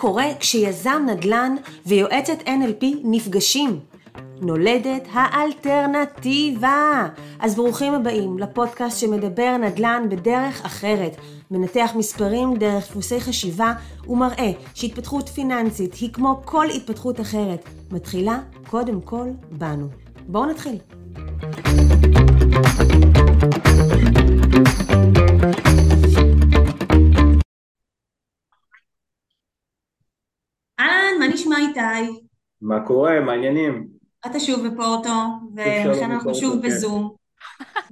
קורה כשיזם נדל"ן ויועצת NLP נפגשים? נולדת האלטרנטיבה. אז ברוכים הבאים לפודקאסט שמדבר נדל"ן בדרך אחרת, מנתח מספרים דרך דפוסי חשיבה ומראה שהתפתחות פיננסית היא כמו כל התפתחות אחרת, מתחילה קודם כל בנו. בואו נתחיל. אהלן, מה נשמע איתי? מה קורה? מה העניינים? אתה שוב בפורטו, ולכן אנחנו שוב כן. בזום.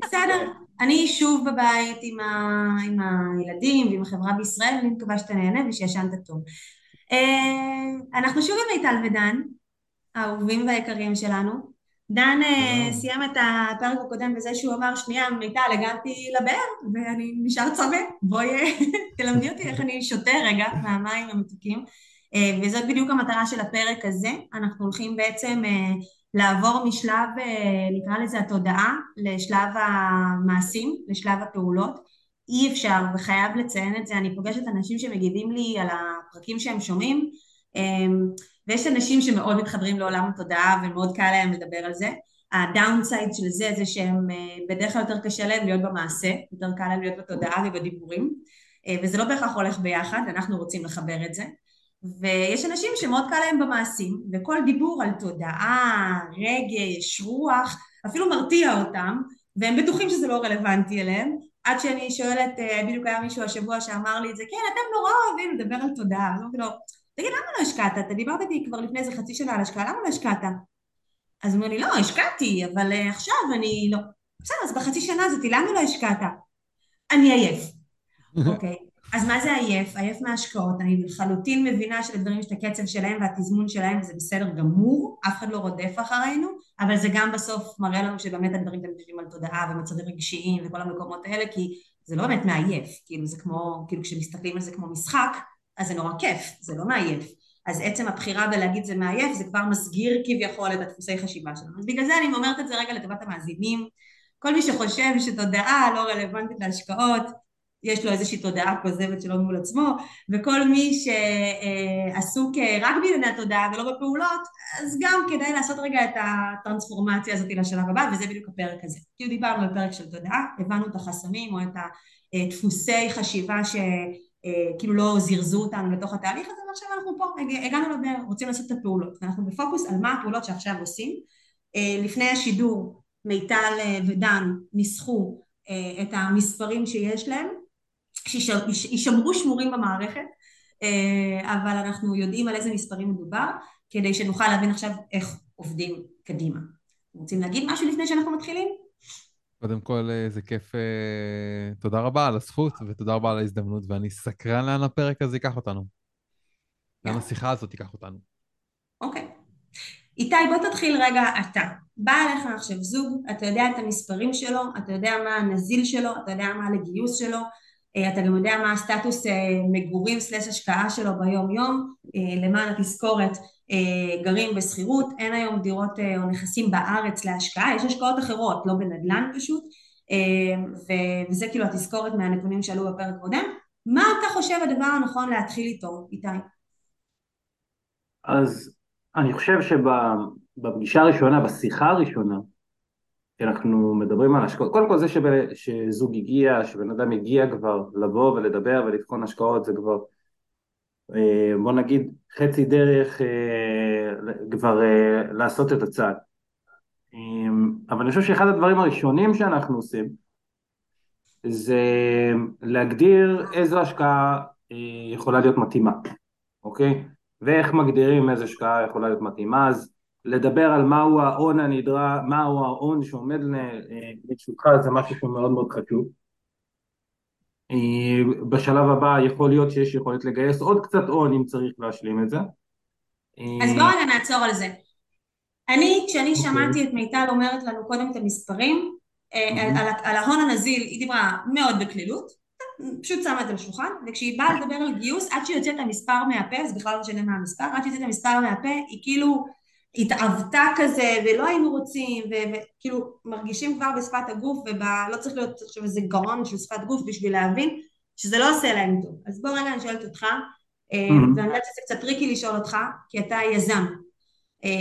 בסדר, אני שוב בבית עם, ה... עם הילדים ועם החברה בישראל, אני מקווה שאתה נהנה ושישנת טוב. אה, אנחנו שוב עם מיטל ודן, האהובים והיקרים שלנו. דן אה. סיים את הפרק הקודם בזה שהוא אמר, שנייה, מיטל, הגעתי לבאר ואני נשאר צמא, בואי אה, תלמדי אותי איך אני שותה רגע מהמים המתוקים. אה, וזאת בדיוק המטרה של הפרק הזה, אנחנו הולכים בעצם אה, לעבור משלב, אה, נקרא לזה התודעה, לשלב המעשים, לשלב הפעולות. אי אפשר וחייב לציין את זה, אני פוגשת אנשים שמגיבים לי על הפרקים שהם שומעים, ויש אנשים שמאוד מתחברים לעולם התודעה ומאוד קל להם לדבר על זה. הדאונסייד של זה זה שהם בדרך כלל יותר קשה להם להיות במעשה, יותר קל להם להיות בתודעה ובדיבורים, וזה לא בהכרח הולך ביחד, אנחנו רוצים לחבר את זה. ויש אנשים שמאוד קל להם במעשים, וכל דיבור על תודעה, רגש, רוח, אפילו מרתיע אותם, והם בטוחים שזה לא רלוונטי אליהם, עד שאני שואלת, אה, בדיוק היה מישהו השבוע שאמר לי את זה, כן, אתם נורא אוהבים לדבר על תודעה, אני אומרת לו, תגיד, למה לא השקעת? אתה דיברת איתי כבר לפני איזה חצי שנה על השקעה, למה לא השקעת? אז הוא אומר לי, לא, השקעתי, אבל אה, עכשיו אני לא... בסדר, אז בחצי שנה הזאת, למה לא השקעת? אני עייף. אוקיי. אז מה זה עייף? עייף מההשקעות. אני לחלוטין מבינה שלדברים יש את הקצב שלהם והתזמון שלהם וזה בסדר גמור, אף אחד לא רודף אחרינו, אבל זה גם בסוף מראה לנו שבאמת הדברים גם יושבים על תודעה ומצבים רגשיים וכל המקומות האלה, כי זה לא באמת מעייף, כאילו זה כמו, כאילו כשמסתכלים על זה כמו משחק, אז זה נורא כיף, זה לא מעייף. אז עצם הבחירה בלהגיד זה מעייף זה כבר מסגיר כביכול את הדפוסי חשיבה שלנו. אז בגלל זה אני אומרת את זה רגע לטובת המאזינים. כל מי שחושב שתודעה לא רלוונטית להשקעות, יש לו איזושהי תודעה כוזבת שלו מול עצמו, וכל מי שעסוק רק בענייני התודעה ולא בפעולות, אז גם כדאי לעשות רגע את הטרנספורמציה הזאת לשלב הבא, וזה בדיוק הפרק הזה. כאילו דיברנו על פרק של תודעה, הבנו את החסמים או את הדפוסי חשיבה שכאילו לא זירזו אותנו לתוך התהליך הזה, ועכשיו אנחנו פה, הגענו לבאר, רוצים לעשות את הפעולות, ואנחנו בפוקוס על מה הפעולות שעכשיו עושים. לפני השידור מיטל ודן ניסחו את המספרים שיש להם, שישמרו שמורים במערכת, אבל אנחנו יודעים על איזה מספרים מדובר, כדי שנוכל להבין עכשיו איך עובדים קדימה. רוצים להגיד משהו לפני שאנחנו מתחילים? קודם כל, זה כיף, תודה רבה על הזכות ותודה רבה על ההזדמנות, ואני סקרן לאן הפרק הזה ייקח אותנו. לאן השיחה הזאת ייקח אותנו. אוקיי. איתי, בוא תתחיל רגע אתה. בא אליך עכשיו זוג, אתה יודע את המספרים שלו, אתה יודע מה הנזיל שלו, אתה יודע מה הגיוס שלו, אתה גם יודע מה הסטטוס מגורים סלש השקעה שלו ביום יום, למען התזכורת גרים בשכירות, אין היום דירות או נכסים בארץ להשקעה, יש השקעות אחרות, לא בנדל"ן פשוט, וזה כאילו התזכורת מהנתונים שעלו בפרק קודם. מה אתה חושב הדבר הנכון להתחיל איתו, איתי? אז אני חושב שבפגישה הראשונה, בשיחה הראשונה, כשאנחנו מדברים על השקעות, קודם כל זה שזוג הגיע, שבן אדם הגיע כבר לבוא ולדבר ולבחון השקעות זה כבר בוא נגיד חצי דרך כבר לעשות את הצעד. אבל אני חושב שאחד הדברים הראשונים שאנחנו עושים זה להגדיר איזו השקעה יכולה להיות מתאימה, אוקיי? ואיך מגדירים איזו השקעה יכולה להיות מתאימה, אז לדבר על מהו ההון הנדרש, מהו ההון שעומד לרשותך זה משהו שהוא מאוד מאוד חשוב. בשלב הבא יכול להיות שיש יכולת לגייס עוד קצת הון אם צריך להשלים את זה. אז בואו רגע נעצור על זה. אני, כשאני שמעתי את מיטל אומרת לנו קודם את המספרים, על ההון הנזיל היא דיברה מאוד בקלילות, פשוט שמה את זה על השולחן, וכשהיא באה לדבר על גיוס, עד שהיא הוציאה את המספר מהפה, זה בכלל לא משנה מה המספר, עד שהיא הוציאה את המספר מהפה, היא כאילו התעוותה כזה, ולא היינו רוצים, וכאילו מרגישים כבר בשפת הגוף, ולא צריך להיות עכשיו איזה גאון של שפת גוף בשביל להבין שזה לא עושה להם טוב. אז בוא רגע אני שואלת אותך, ואני יודעת שזה קצת טריקי לשאול אותך, כי אתה יזם,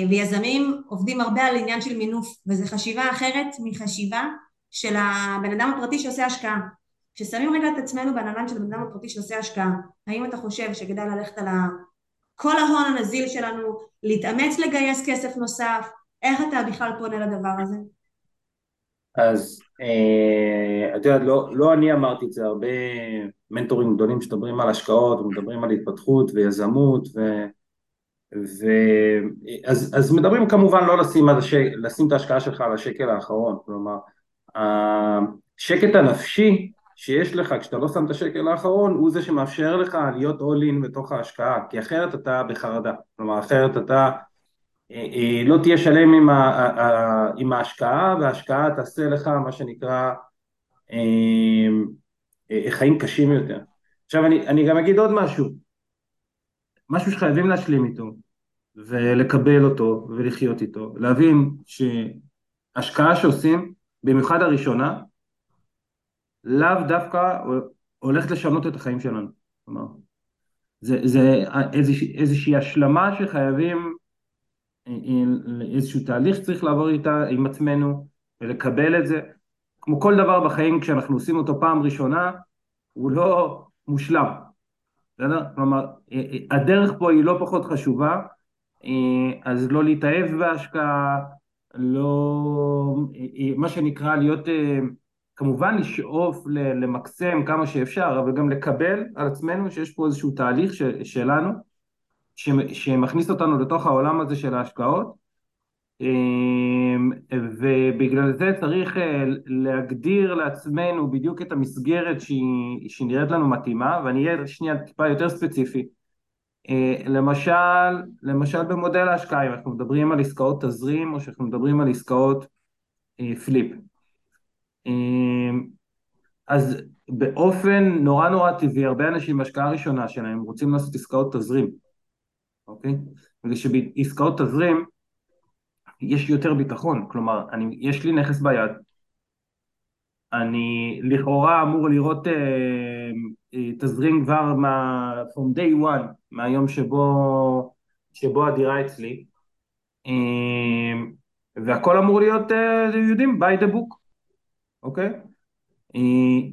ויזמים עובדים הרבה על עניין של מינוף, וזו חשיבה אחרת מחשיבה של הבן אדם הפרטי שעושה השקעה. כששמים רגע את עצמנו בנעליים של הבן אדם הפרטי שעושה השקעה, האם אתה חושב שכדאי ללכת על כל ההון הנזיל שלנו, להתאמץ לגייס כסף נוסף, איך אתה בכלל פונה לדבר הזה? אז את יודעת, לא, לא אני אמרתי את זה, הרבה מנטורים גדולים שמדברים על השקעות ומדברים על התפתחות ויזמות ו... ו... אז, אז מדברים כמובן לא לשים, הש... לשים את ההשקעה שלך על השקל האחרון, כלומר השקט הנפשי שיש לך כשאתה לא שם את השקל האחרון הוא זה שמאפשר לך להיות all in בתוך ההשקעה כי אחרת אתה בחרדה, כלומר אחרת אתה אה, אה, לא תהיה שלם עם, ה, עם ההשקעה וההשקעה תעשה לך מה שנקרא אה, חיים קשים יותר. עכשיו אני, אני גם אגיד עוד משהו, משהו שחייבים להשלים איתו ולקבל אותו ולחיות איתו, להבין שהשקעה שעושים, במיוחד הראשונה, לאו דווקא הולכת לשנות את החיים שלנו. כלומר, זה, זה איזושה, איזושהי השלמה שחייבים, איזשהו תהליך שצריך לעבור איתה עם עצמנו ולקבל את זה. כמו כל דבר בחיים כשאנחנו עושים אותו פעם ראשונה, הוא לא מושלם. בסדר? כלומר, הדרך פה היא לא פחות חשובה, אז לא להתאהב בהשקעה, לא, מה שנקרא להיות כמובן לשאוף למקסם כמה שאפשר, אבל גם לקבל על עצמנו שיש פה איזשהו תהליך ש, שלנו, שמכניס אותנו לתוך העולם הזה של ההשקעות, אמ, ובגלל זה צריך אה, להגדיר לעצמנו בדיוק את המסגרת שהיא, שהיא נראית לנו מתאימה, ואני אהיה שנייה טיפה יותר ספציפי. אה, למשל, למשל במודל ההשקעה, אם אנחנו מדברים על עסקאות תזרים או שאנחנו מדברים על עסקאות אה, פליפ. אמ, אז באופן נורא נורא טבעי, הרבה אנשים בהשקעה הראשונה שלהם רוצים לעשות עסקאות תזרים, אוקיי? בגלל שבעסקאות תזרים יש יותר ביטחון, כלומר, אני, יש לי נכס ביד, אני לכאורה אמור לראות אה, אה, תזרים כבר מה, from day one, מהיום שבו, שבו הדירה אצלי, אה, והכל אמור להיות, אה, יודעים, by the book, אוקיי? אה,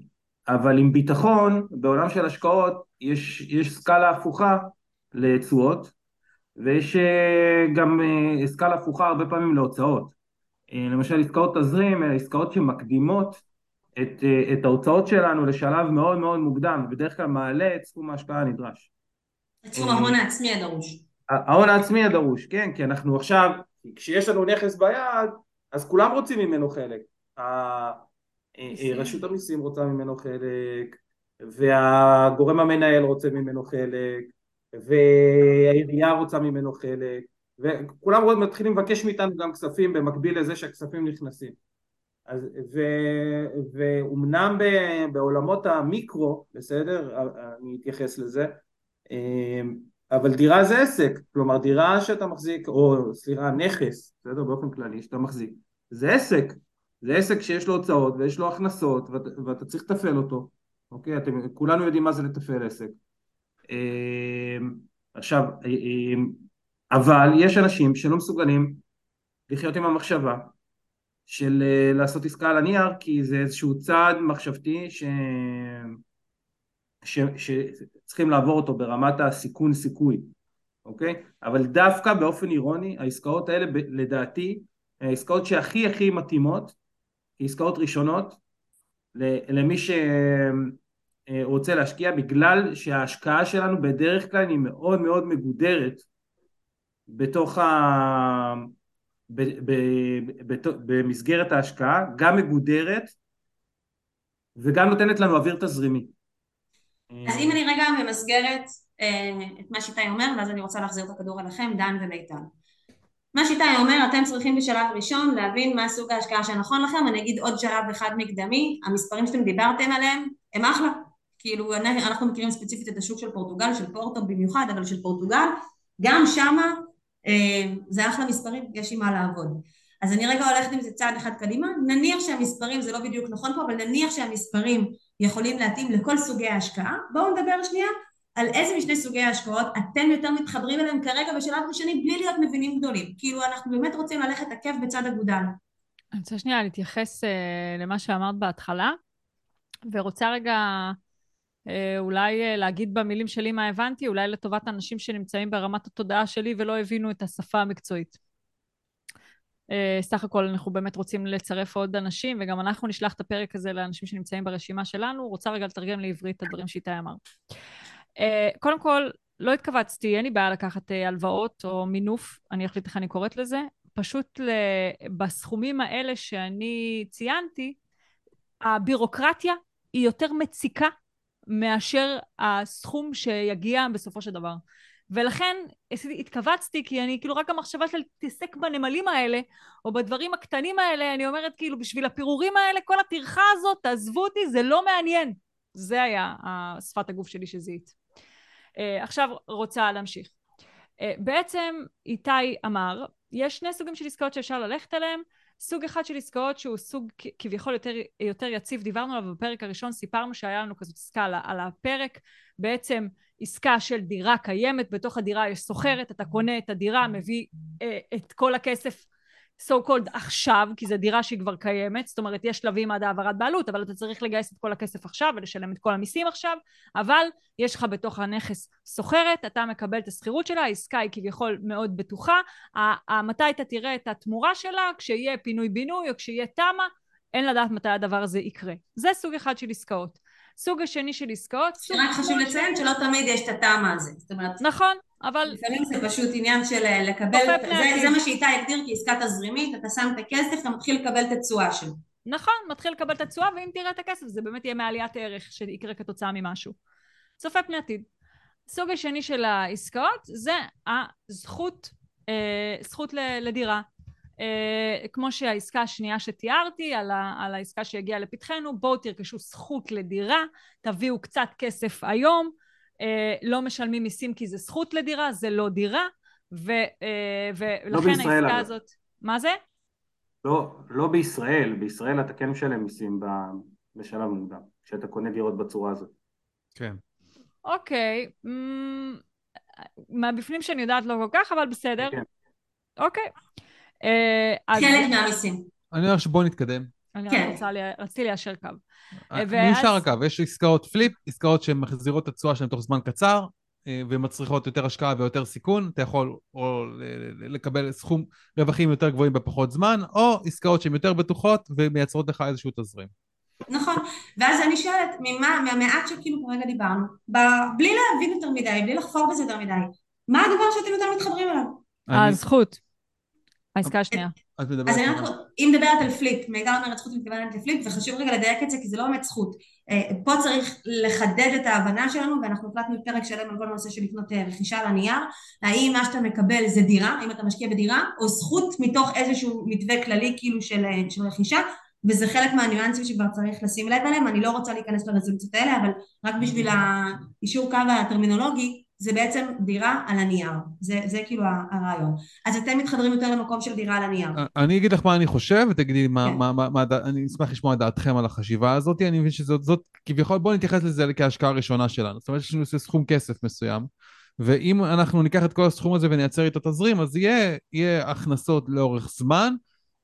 אבל עם ביטחון, בעולם של השקעות, יש, יש סקאלה הפוכה לתשואות, ויש אה, גם אה, סקאלה הפוכה הרבה פעמים להוצאות. למשל עסקאות תזרים, עסקאות שמקדימות את, את ההוצאות שלנו לשלב מאוד מאוד מוקדם, ובדרך כלל מעלה את סכום ההשקעה הנדרש. את סכום ההון העצמי הדרוש. ההון העצמי הדרוש, כן, כי אנחנו עכשיו, כשיש לנו נכס ביד, אז כולם רוצים ממנו חלק. אה, אה, רשות המיסים רוצה ממנו חלק, והגורם המנהל רוצה ממנו חלק, והעירייה רוצה ממנו חלק, וכולם מתחילים לבקש מאיתנו גם כספים במקביל לזה שהכספים נכנסים. אז, ו, ואומנם בעולמות המיקרו, בסדר, אני אתייחס לזה, אה, אבל דירה זה עסק, כלומר דירה שאתה מחזיק, או סליחה, נכס, בסדר, באופן כללי, שאתה מחזיק, זה עסק, זה עסק שיש לו הוצאות ויש לו הכנסות ואת, ואתה צריך לתפעל אותו, אוקיי? אתם, כולנו יודעים מה זה לתפעל עסק. אמ, עכשיו, אמ, אבל יש אנשים שלא מסוגלים לחיות עם המחשבה של אה, לעשות עסקה על הנייר כי זה איזשהו צעד מחשבתי ש... ש... שצריכים לעבור אותו ברמת הסיכון סיכוי, אוקיי? אבל דווקא באופן אירוני העסקאות האלה לדעתי העסקאות שהכי הכי מתאימות כעסקאות ראשונות למי שרוצה להשקיע בגלל שההשקעה שלנו בדרך כלל היא מאוד מאוד מגודרת בתוך ה... ב... ב... ב... במסגרת ההשקעה, גם מגודרת וגם נותנת לנו אוויר תזרימי. אז אם אני רגע ממסגרת אה, את מה שאיתי אומר, ואז אני רוצה להחזיר את הכדור אליכם, דן ומיטל. מה שאיתי אומר, אתם צריכים בשלב ראשון להבין מה סוג ההשקעה שנכון לכם, אני אגיד עוד שלב אחד מקדמי, המספרים שאתם דיברתם עליהם הם אחלה, כאילו אנחנו מכירים ספציפית את השוק של פורטוגל, של פורטו במיוחד, אבל של פורטוגל, גם שמה אה, זה אחלה מספרים, יש עם מה לעבוד. אז אני רגע הולכת עם זה צעד אחד קדימה, נניח שהמספרים, זה לא בדיוק נכון פה, אבל נניח שהמספרים יכולים להתאים לכל סוגי ההשקעה, בואו נדבר שנייה על איזה משני סוגי ההשקעות אתם יותר מתחברים אליהם כרגע בשלב ראשוני בלי להיות מבינים גדולים. כאילו אנחנו באמת רוצים ללכת עקב בצד אגודל. אני רוצה שנייה להתייחס uh, למה שאמרת בהתחלה, ורוצה רגע uh, אולי uh, להגיד במילים שלי מה הבנתי, אולי לטובת אנשים שנמצאים ברמת התודעה שלי ולא הבינו את השפה המקצועית. Uh, סך הכל אנחנו באמת רוצים לצרף עוד אנשים, וגם אנחנו נשלח את הפרק הזה לאנשים שנמצאים ברשימה שלנו. רוצה רגע לתרגם לעברית את הדברים שאיתי אמר. Uh, קודם כל, לא התכווצתי, אין לי בעיה לקחת uh, הלוואות או מינוף, אני אחליט איך אני קוראת לזה. פשוט בסכומים האלה שאני ציינתי, הבירוקרטיה היא יותר מציקה מאשר הסכום שיגיע בסופו של דבר. ולכן התכווצתי, כי אני כאילו רק המחשבה של להתעסק בנמלים האלה, או בדברים הקטנים האלה, אני אומרת כאילו בשביל הפירורים האלה, כל הטרחה הזאת, תעזבו אותי, זה לא מעניין. זה היה שפת הגוף שלי שזיהית. אה, עכשיו רוצה להמשיך. אה, בעצם איתי אמר, יש שני סוגים של עסקאות שאפשר ללכת אליהם. סוג אחד של עסקאות שהוא סוג כביכול יותר, יותר יציב, דיברנו עליו בפרק הראשון, סיפרנו שהיה לנו כזאת עסקה על הפרק, בעצם עסקה של דירה קיימת, בתוך הדירה יש סוחרת, אתה קונה את הדירה, מביא אה, את כל הכסף so called עכשיו, כי זו דירה שהיא כבר קיימת, זאת אומרת יש שלבים עד העברת בעלות, אבל אתה צריך לגייס את כל הכסף עכשיו ולשלם את כל המיסים עכשיו, אבל יש לך בתוך הנכס סוחרת, אתה מקבל את השכירות שלה, העסקה היא כביכול מאוד בטוחה, מתי אתה תראה את התמורה שלה, כשיהיה פינוי בינוי או כשיהיה תמ"א, אין לדעת מתי הדבר הזה יקרה. זה סוג אחד של עסקאות. סוג השני של עסקאות... רק חשוב לציין שלא תמיד יש את הטעם הזה. זאת אומרת... נכון, אבל... לפעמים זה פשוט עניין של אה, לקבל... זה, זה מה שאיתי הגדיר כעסקה תזרימית, אתה שם את הכסף, אתה מתחיל לקבל את התשואה שלו. נכון, מתחיל לקבל את התשואה, ואם תראה את הכסף זה באמת יהיה מעליית ערך שיקרה כתוצאה ממשהו. צופה פני עתיד. סוג השני של העסקאות זה הזכות, אה, זכות לדירה. Uh, כמו שהעסקה השנייה שתיארתי, על, ה, על העסקה שהגיעה לפתחנו, בואו תרכשו זכות לדירה, תביאו קצת כסף היום, uh, לא משלמים מיסים כי זה זכות לדירה, זה לא דירה, ו, uh, ולכן לא העסקה הזאת... מה זה? לא, לא בישראל, בישראל אתה כן משלם מיסים בשלב מוקדם, כשאתה קונה דירות בצורה הזאת. כן. אוקיי, mm, מהבפנים שאני יודעת לא כל כך, אבל בסדר. כן. אוקיי. אה, חלק מהמיסים. אני אומר שבואו נתקדם. אני כן. רציתי ליישר קו. אה, מישר הקו, יש עסקאות פליפ, עסקאות שמחזירות את התשואה שלהן תוך זמן קצר, אה, ומצריכות יותר השקעה ויותר סיכון, אתה יכול או לקבל סכום רווחים יותר גבוהים בפחות זמן, או עסקאות שהן יותר בטוחות ומייצרות לך איזשהו תזרים. נכון, ואז אני שואלת, ממה, מהמעט שכאילו כרגע דיברנו, בלי להבין יותר מדי, בלי לחפור בזה יותר מדי, מה הדבר שאתם יותר מתחברים אליו? הזכות. העסקה השנייה. אז אני רק, אם מדברת על פליפ, מידע אומרת זכות מתכוונת לפליפ, וחשוב רגע לדייק את זה כי זה לא באמת זכות. אה, פה צריך לחדד את ההבנה שלנו, ואנחנו החלטנו פרק שלם על כל הנושא של לקנות אה, רכישה על הנייר, האם מה שאתה מקבל זה דירה, האם אתה משקיע בדירה, או זכות מתוך איזשהו מתווה כללי כאילו של, אה, של רכישה, וזה חלק מהניואנסים שכבר צריך לשים לב אליהם, אני לא רוצה להיכנס לרזולוציות האלה, אבל רק בשביל האישור קו הטרמינולוגי, זה בעצם דירה על הנייר, זה, זה כאילו הרעיון. אז אתם מתחברים יותר למקום של דירה על הנייר. אני אגיד לך מה אני חושב, ותגידי מה, כן. מה, מה, מה, אני אשמח לשמוע את דעתכם על החשיבה הזאת, אני מבין שזאת, זאת, כביכול, בואו נתייחס לזה כהשקעה הראשונה שלנו. זאת אומרת, יש לנו סכום כסף מסוים, ואם אנחנו ניקח את כל הסכום הזה ונייצר איתו תזרים, אז יהיה, יהיה הכנסות לאורך זמן,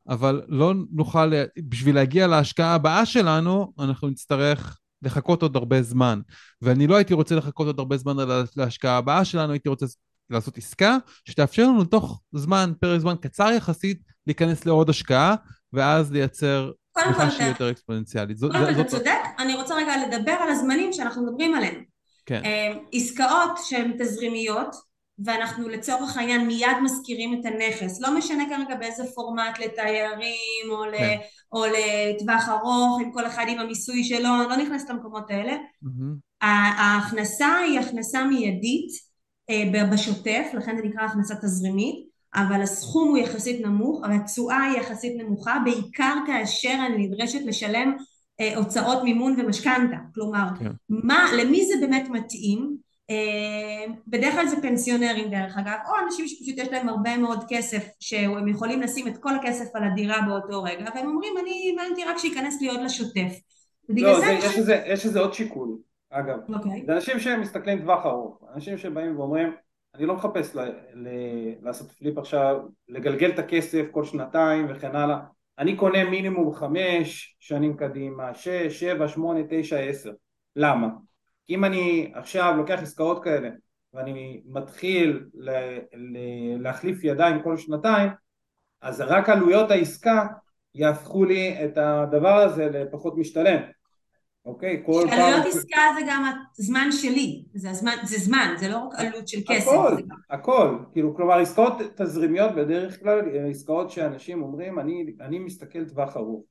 אבל לא נוכל, בשביל להגיע להשקעה הבאה שלנו, אנחנו נצטרך לחכות עוד הרבה זמן. ואני לא הייתי רוצה לחכות עוד הרבה זמן להשקעה הבאה שלנו, הייתי רוצה לעשות עסקה שתאפשר לנו תוך זמן, פרק זמן קצר יחסית, להיכנס לעוד השקעה, ואז לייצר צמיחה שהיא יותר אקספוננציאלית. קודם כל אתה צודק, אני רוצה רגע לדבר על הזמנים שאנחנו מדברים עליהם. כן. אה, עסקאות שהן תזרימיות, ואנחנו לצורך העניין מיד מזכירים את הנכס, לא משנה כרגע באיזה פורמט לתיירים או, כן. ל, או לטווח ארוך, עם כל אחד עם המיסוי שלו, לא נכנס למקומות האלה. Mm-hmm. ההכנסה היא הכנסה מיידית אה, בשוטף, לכן זה נקרא הכנסה תזרימית, אבל הסכום הוא יחסית נמוך, התשואה היא יחסית נמוכה, בעיקר כאשר אני נדרשת לשלם אה, הוצאות מימון ומשכנתה, כלומר, כן. מה, למי זה באמת מתאים? אה, בדרך כלל זה פנסיונרים דרך אגב, או אנשים שפשוט יש להם הרבה מאוד כסף שהם יכולים לשים את כל הכסף על הדירה באותו רגע והם אומרים אני אותי רק שייכנס לי עוד לשוטף. לא, זה, יש, איזה, יש איזה עוד שיקול. אגב. Okay. אוקיי. זה אנשים שמסתכלים טווח ארוך, אנשים שבאים ואומרים, אני לא מחפש ל- ל- לעשות פליפ עכשיו, לגלגל את הכסף כל שנתיים וכן הלאה, אני קונה מינימום חמש שנים קדימה, שש, שבע, שמונה, תשע, עשר. למה? כי אם אני עכשיו לוקח עסקאות כאלה ואני מתחיל ל- ל- להחליף ידיים כל שנתיים, אז רק עלויות העסקה יהפכו לי את הדבר הזה לפחות משתלם. אוקיי? כל פעם... שעלויות עסקה זה גם הזמן שלי, זה, הזמן, זה זמן, זה לא רק עלות של כסף. הכל, גם... הכל. כאילו, כלומר, עסקאות תזרימיות בדרך כלל, עסקאות שאנשים אומרים, אני, אני מסתכל טווח ארוך.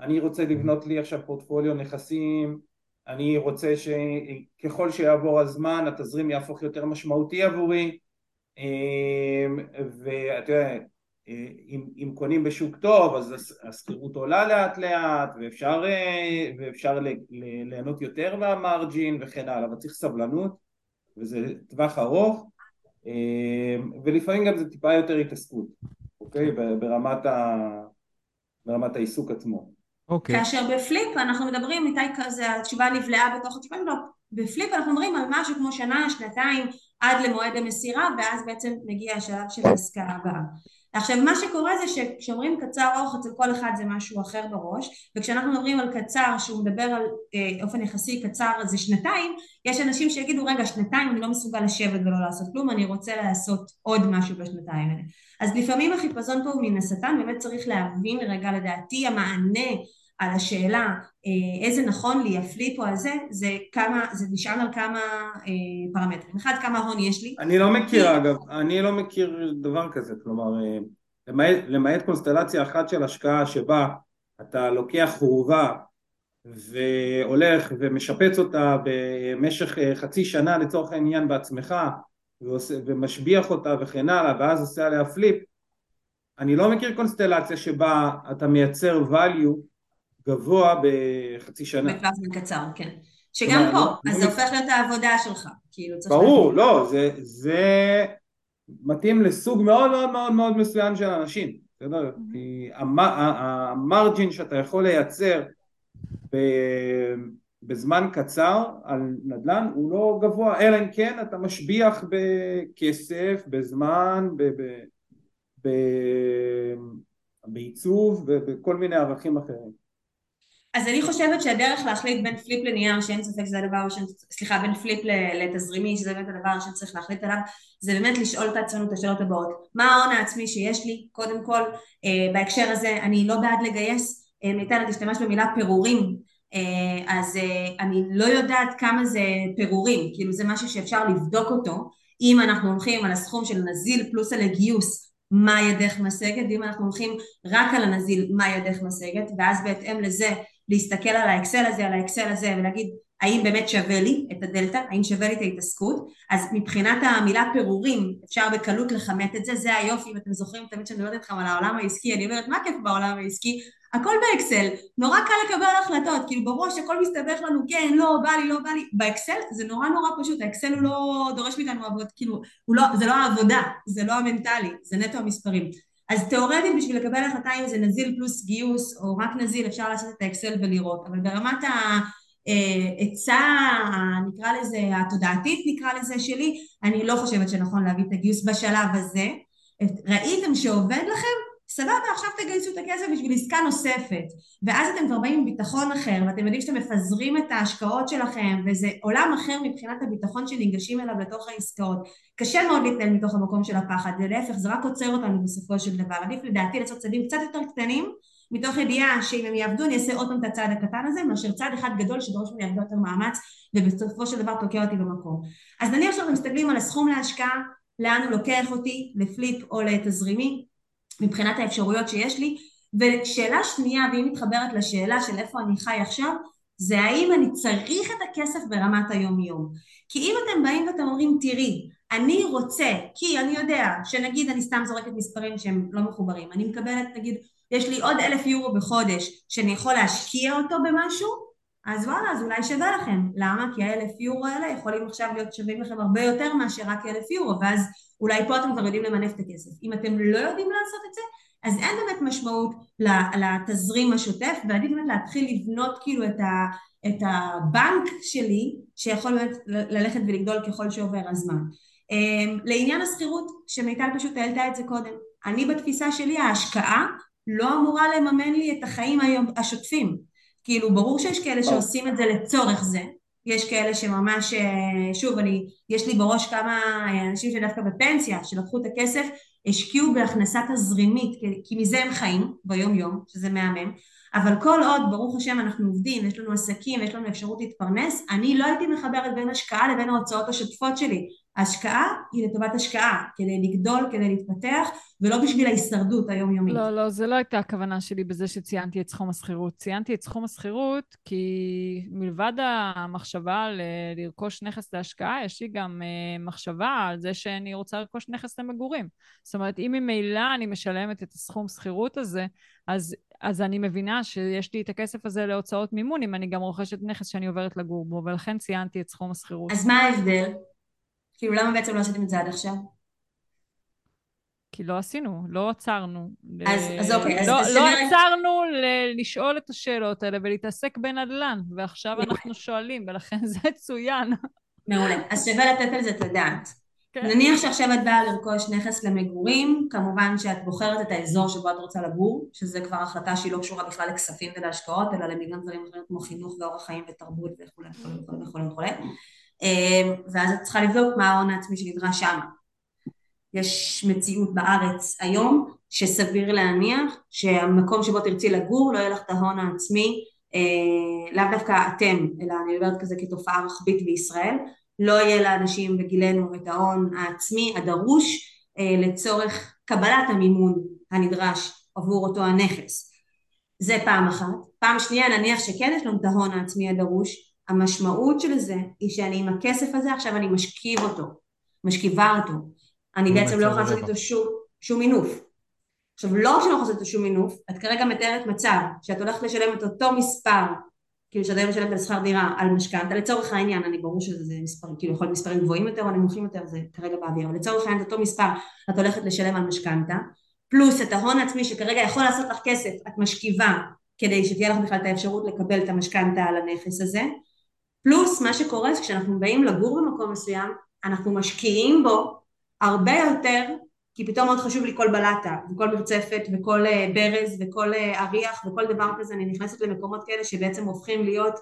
אני רוצה לבנות לי עכשיו פורטפוליו נכסים, אני רוצה שככל שיעבור הזמן התזרים יהפוך יותר משמעותי עבורי, אמ, ואתה יודע, אם, אם קונים בשוק טוב אז השכירות עולה לאט לאט ואפשר, ואפשר ליהנות יותר מהמרג'ין וכן הלאה, אבל צריך סבלנות וזה טווח ארוך ולפעמים גם זה טיפה יותר התעסקות, אוקיי? ברמת, ה, ברמת העיסוק עצמו. אוקיי. כאשר בפליפ אנחנו מדברים, איתי כזה, התשובה נבלעה בתוך התשובה שלו, בפליפ אנחנו מדברים על משהו כמו שנה, שנתיים עד למועד המסירה ואז בעצם מגיע השלב של העסקה הבאה. עכשיו מה שקורה זה שכשאומרים קצר ארוך אצל כל אחד זה משהו אחר בראש וכשאנחנו מדברים על קצר שהוא מדבר על אה, אופן יחסי קצר זה שנתיים יש אנשים שיגידו רגע שנתיים אני לא מסוגל לשבת ולא לעשות כלום אני רוצה לעשות עוד משהו בשנתיים האלה. אז לפעמים החיפזון פה הוא מן השטן באמת צריך להבין רגע לדעתי המענה על השאלה אה, איזה נכון לי הפליפ או הזה זה כמה זה נשאל על כמה אה, פרמטרים. אחד כמה הון יש לי. אני לא מכיר אגב אני לא מכיר דבר כזה. כלומר אה, למעט, למעט קונסטלציה אחת של השקעה שבה אתה לוקח חורבה והולך ומשפץ אותה במשך חצי שנה לצורך העניין בעצמך ועושה, ומשביח אותה וכן הלאה ואז עושה עליה פליפ אני לא מכיר קונסטלציה שבה אתה מייצר value גבוה בחצי שנה. בטווח זמן קצר, כן. שגם פה, לא, אז זה הופך להיות העבודה שלך, כאילו צריך... ברור, לא, זה, זה מתאים לסוג מאוד מאוד מאוד מאוד מסוים של אנשים, בסדר? כי המרג'ין שאתה יכול לייצר בזמן קצר על נדל"ן הוא לא גבוה, אלא אם כן אתה משביח בכסף, בזמן, ב... ב, ב בעיצוב ובכל מיני ערכים אחרים. אז אני חושבת שהדרך להחליט בין פליפ לנייר שאין ספק שזה הדבר ראשון, סליחה בין פליפ לתזרימי שזה באמת הדבר שצריך להחליט עליו זה באמת לשאול את עצמנו את השאלות הבאות. מה ההון העצמי שיש לי? קודם כל אה, בהקשר הזה אני לא בעד לגייס. אה, ניתן להשתמש במילה פירורים. אה, אז אה, אני לא יודעת כמה זה פירורים כאילו זה משהו שאפשר לבדוק אותו. אם אנחנו הולכים על הסכום של נזיל פלוס על הגיוס מה ידך משגת? ואם אנחנו הולכים רק על הנזיל מה ידך משגת? ואז בהתאם לזה להסתכל על האקסל הזה, על האקסל הזה ולהגיד האם באמת שווה לי את הדלתא, האם שווה לי את ההתעסקות, אז מבחינת המילה פירורים אפשר בקלות לכמת את זה, זה היופי אם אתם זוכרים תמיד שאני מדברת איתכם על העולם העסקי, אני אומרת מה כיף בעולם העסקי, הכל באקסל, נורא קל לקבל החלטות, כאילו בראש הכל מסתבך לנו, כן, לא, בא לי, לא בא לי, באקסל זה נורא נורא פשוט, האקסל הוא לא דורש מאיתנו עבוד, כאילו, לא, זה לא העבודה, זה לא המנטלי, זה נטו המספרים. אז תאורטית בשביל לקבל החלטה אם זה נזיל פלוס גיוס או רק נזיל אפשר לעשות את האקסל ולראות. אבל ברמת ההיצע נקרא לזה התודעתית נקרא לזה שלי אני לא חושבת שנכון להביא את הגיוס בשלב הזה. ראיתם שעובד לכם סבבה עכשיו תגייסו את הכסף בשביל עסקה נוספת. ואז אתם כבר באים עם ביטחון אחר ואתם יודעים שאתם מפזרים את ההשקעות שלכם וזה עולם אחר מבחינת הביטחון שניגשים אליו לתוך העסקאות. קשה מאוד להתנהל מתוך המקום של הפחד ולהפך זה רק עוצר אותנו בסופו של דבר. עדיף לדעתי לעשות צעדים קצת יותר קטנים מתוך ידיעה שאם הם יעבדו אני אעשה עוד פעם את הצעד הקטן הזה מאשר צעד אחד גדול שדורש ממני הרבה יותר מאמץ ובסופו של דבר תוקע אותי במקום. אז נניח שאנחנו מסתכלים על הסכום להשקעה לאן הוא לוקח אותי לפליפ או לתזרימי מבחינת האפשרויות שיש לי. ושאלה שנייה והיא מתחברת לשאלה של איפה אני חי עכשיו זה האם אני צריך את הכסף ברמת היום יום כי אם אתם באים ואתם אומרים תראי אני רוצה כי אני יודע שנגיד אני סתם זורקת מספרים שהם לא מחוברים אני מקבלת נגיד יש לי עוד אלף יורו בחודש שאני יכול להשקיע אותו במשהו אז וואלה אז אולי שווה לכם למה? כי האלף יורו האלה יכולים עכשיו להיות שווים לכם הרבה יותר מאשר רק אלף יורו ואז אולי פה אתם כבר יודעים למנף את הכסף. אם אתם לא יודעים לעשות את זה, אז אין באמת משמעות לתזרים השוטף, ועדיף באמת להתחיל לבנות כאילו את, ה, את הבנק שלי, שיכול באמת ללכת ולגדול ככל שעובר הזמן. אמ, לעניין השכירות, שמיטל פשוט העלתה את זה קודם, אני בתפיסה שלי ההשקעה לא אמורה לממן לי את החיים השוטפים. כאילו ברור שיש כאלה שעושים את זה לצורך זה, יש כאלה שממש, אה, שוב, אני, יש לי בראש כמה אה, אנשים שדווקא בפנסיה, שלקחו את הכסף, השקיעו בהכנסה תזרימית, כי, כי מזה הם חיים ביום יום, שזה מהמם, אבל כל עוד, ברוך השם, אנחנו עובדים, יש לנו עסקים, יש לנו אפשרות להתפרנס, אני לא הייתי מחברת בין השקעה לבין ההוצאות השוטפות שלי. ההשקעה היא לטובת השקעה, כדי לגדול, כדי להתפתח, ולא בשביל ההישרדות היומיומית. לא, לא, זה לא הייתה הכוונה שלי בזה שציינתי את סכום השכירות. ציינתי את סכום השכירות כי מלבד המחשבה ל- לרכוש נכס להשקעה, יש לי גם uh, מחשבה על זה שאני רוצה לרכוש נכס למגורים. זאת אומרת, אם ממילא אני משלמת את הסכום שכירות הזה, אז, אז אני מבינה שיש לי את הכסף הזה להוצאות מימון, אם אני גם רוכשת נכס שאני עוברת לגור בו, ולכן ציינתי את סכום השכירות. אז מה ההבדל? כאילו למה בעצם לא עשיתם את זה עד עכשיו? כי לא עשינו, לא עצרנו. אז, ל... אז אוקיי, אז לא, לא עצרנו ל- לשאול את השאלות האלה ולהתעסק בנדל"ן, ועכשיו מעולה. אנחנו שואלים, ולכן זה צוין. מעולה. אז שווה לתת על זה את הדעת. כן. נניח שעכשיו את באה לרכוש נכס למגורים, כמובן שאת בוחרת את האזור שבו את רוצה לגור, שזה כבר החלטה שהיא לא קשורה בכלל לכספים ולהשקעות, אלא למיליון דברים אחרים כמו חינוך ואורח חיים ותרבות וכולי וכולי וכולי ואז את צריכה לבדוק מה ההון העצמי שנדרש שם. יש מציאות בארץ היום שסביר להניח שהמקום שבו תרצי לגור לא יהיה לך את ההון העצמי, אה, לאו דווקא אתם, אלא אני מדברת כזה כתופעה רוחבית בישראל, לא יהיה לאנשים בגילנו את ההון העצמי הדרוש אה, לצורך קבלת המימון הנדרש עבור אותו הנכס. זה פעם אחת. פעם שנייה נניח שכן יש לנו את ההון העצמי הדרוש, המשמעות של זה היא שאני עם הכסף הזה עכשיו אני משכיב אותו, משכיבה אותו. אני בעצם לא יכולה לעשות איתו שום, שום מינוף. עכשיו לא רק שאני לא יכולה לעשות איתו שום מינוף, את כרגע מתארת מצב שאת הולכת לשלם את אותו מספר, כאילו שאת היום משלמת על שכר דירה, על משכנתה, לצורך העניין, אני ברור שזה מספר, כאילו יכול להיות מספרים גבוהים יותר או נמוכים יותר, זה כרגע באוויר, אבל לצורך העניין את אותו מספר את הולכת לשלם על משכנתה, פלוס את ההון העצמי שכרגע יכול לעשות לך כסף, את משכיבה כדי שתהיה לך בכלל את האפשרות לקבל את המשכנתה על הנכס הזה, פלוס מה שקורה זה כשאנחנו באים לגור במקום מסוים, אנחנו משקיעים בו הרבה יותר, כי פתאום מאוד חשוב לי כל בלטה, וכל מרצפת, וכל אה, ברז, וכל אה, אריח, וכל דבר כזה, אני נכנסת למקומות כאלה שבעצם הופכים להיות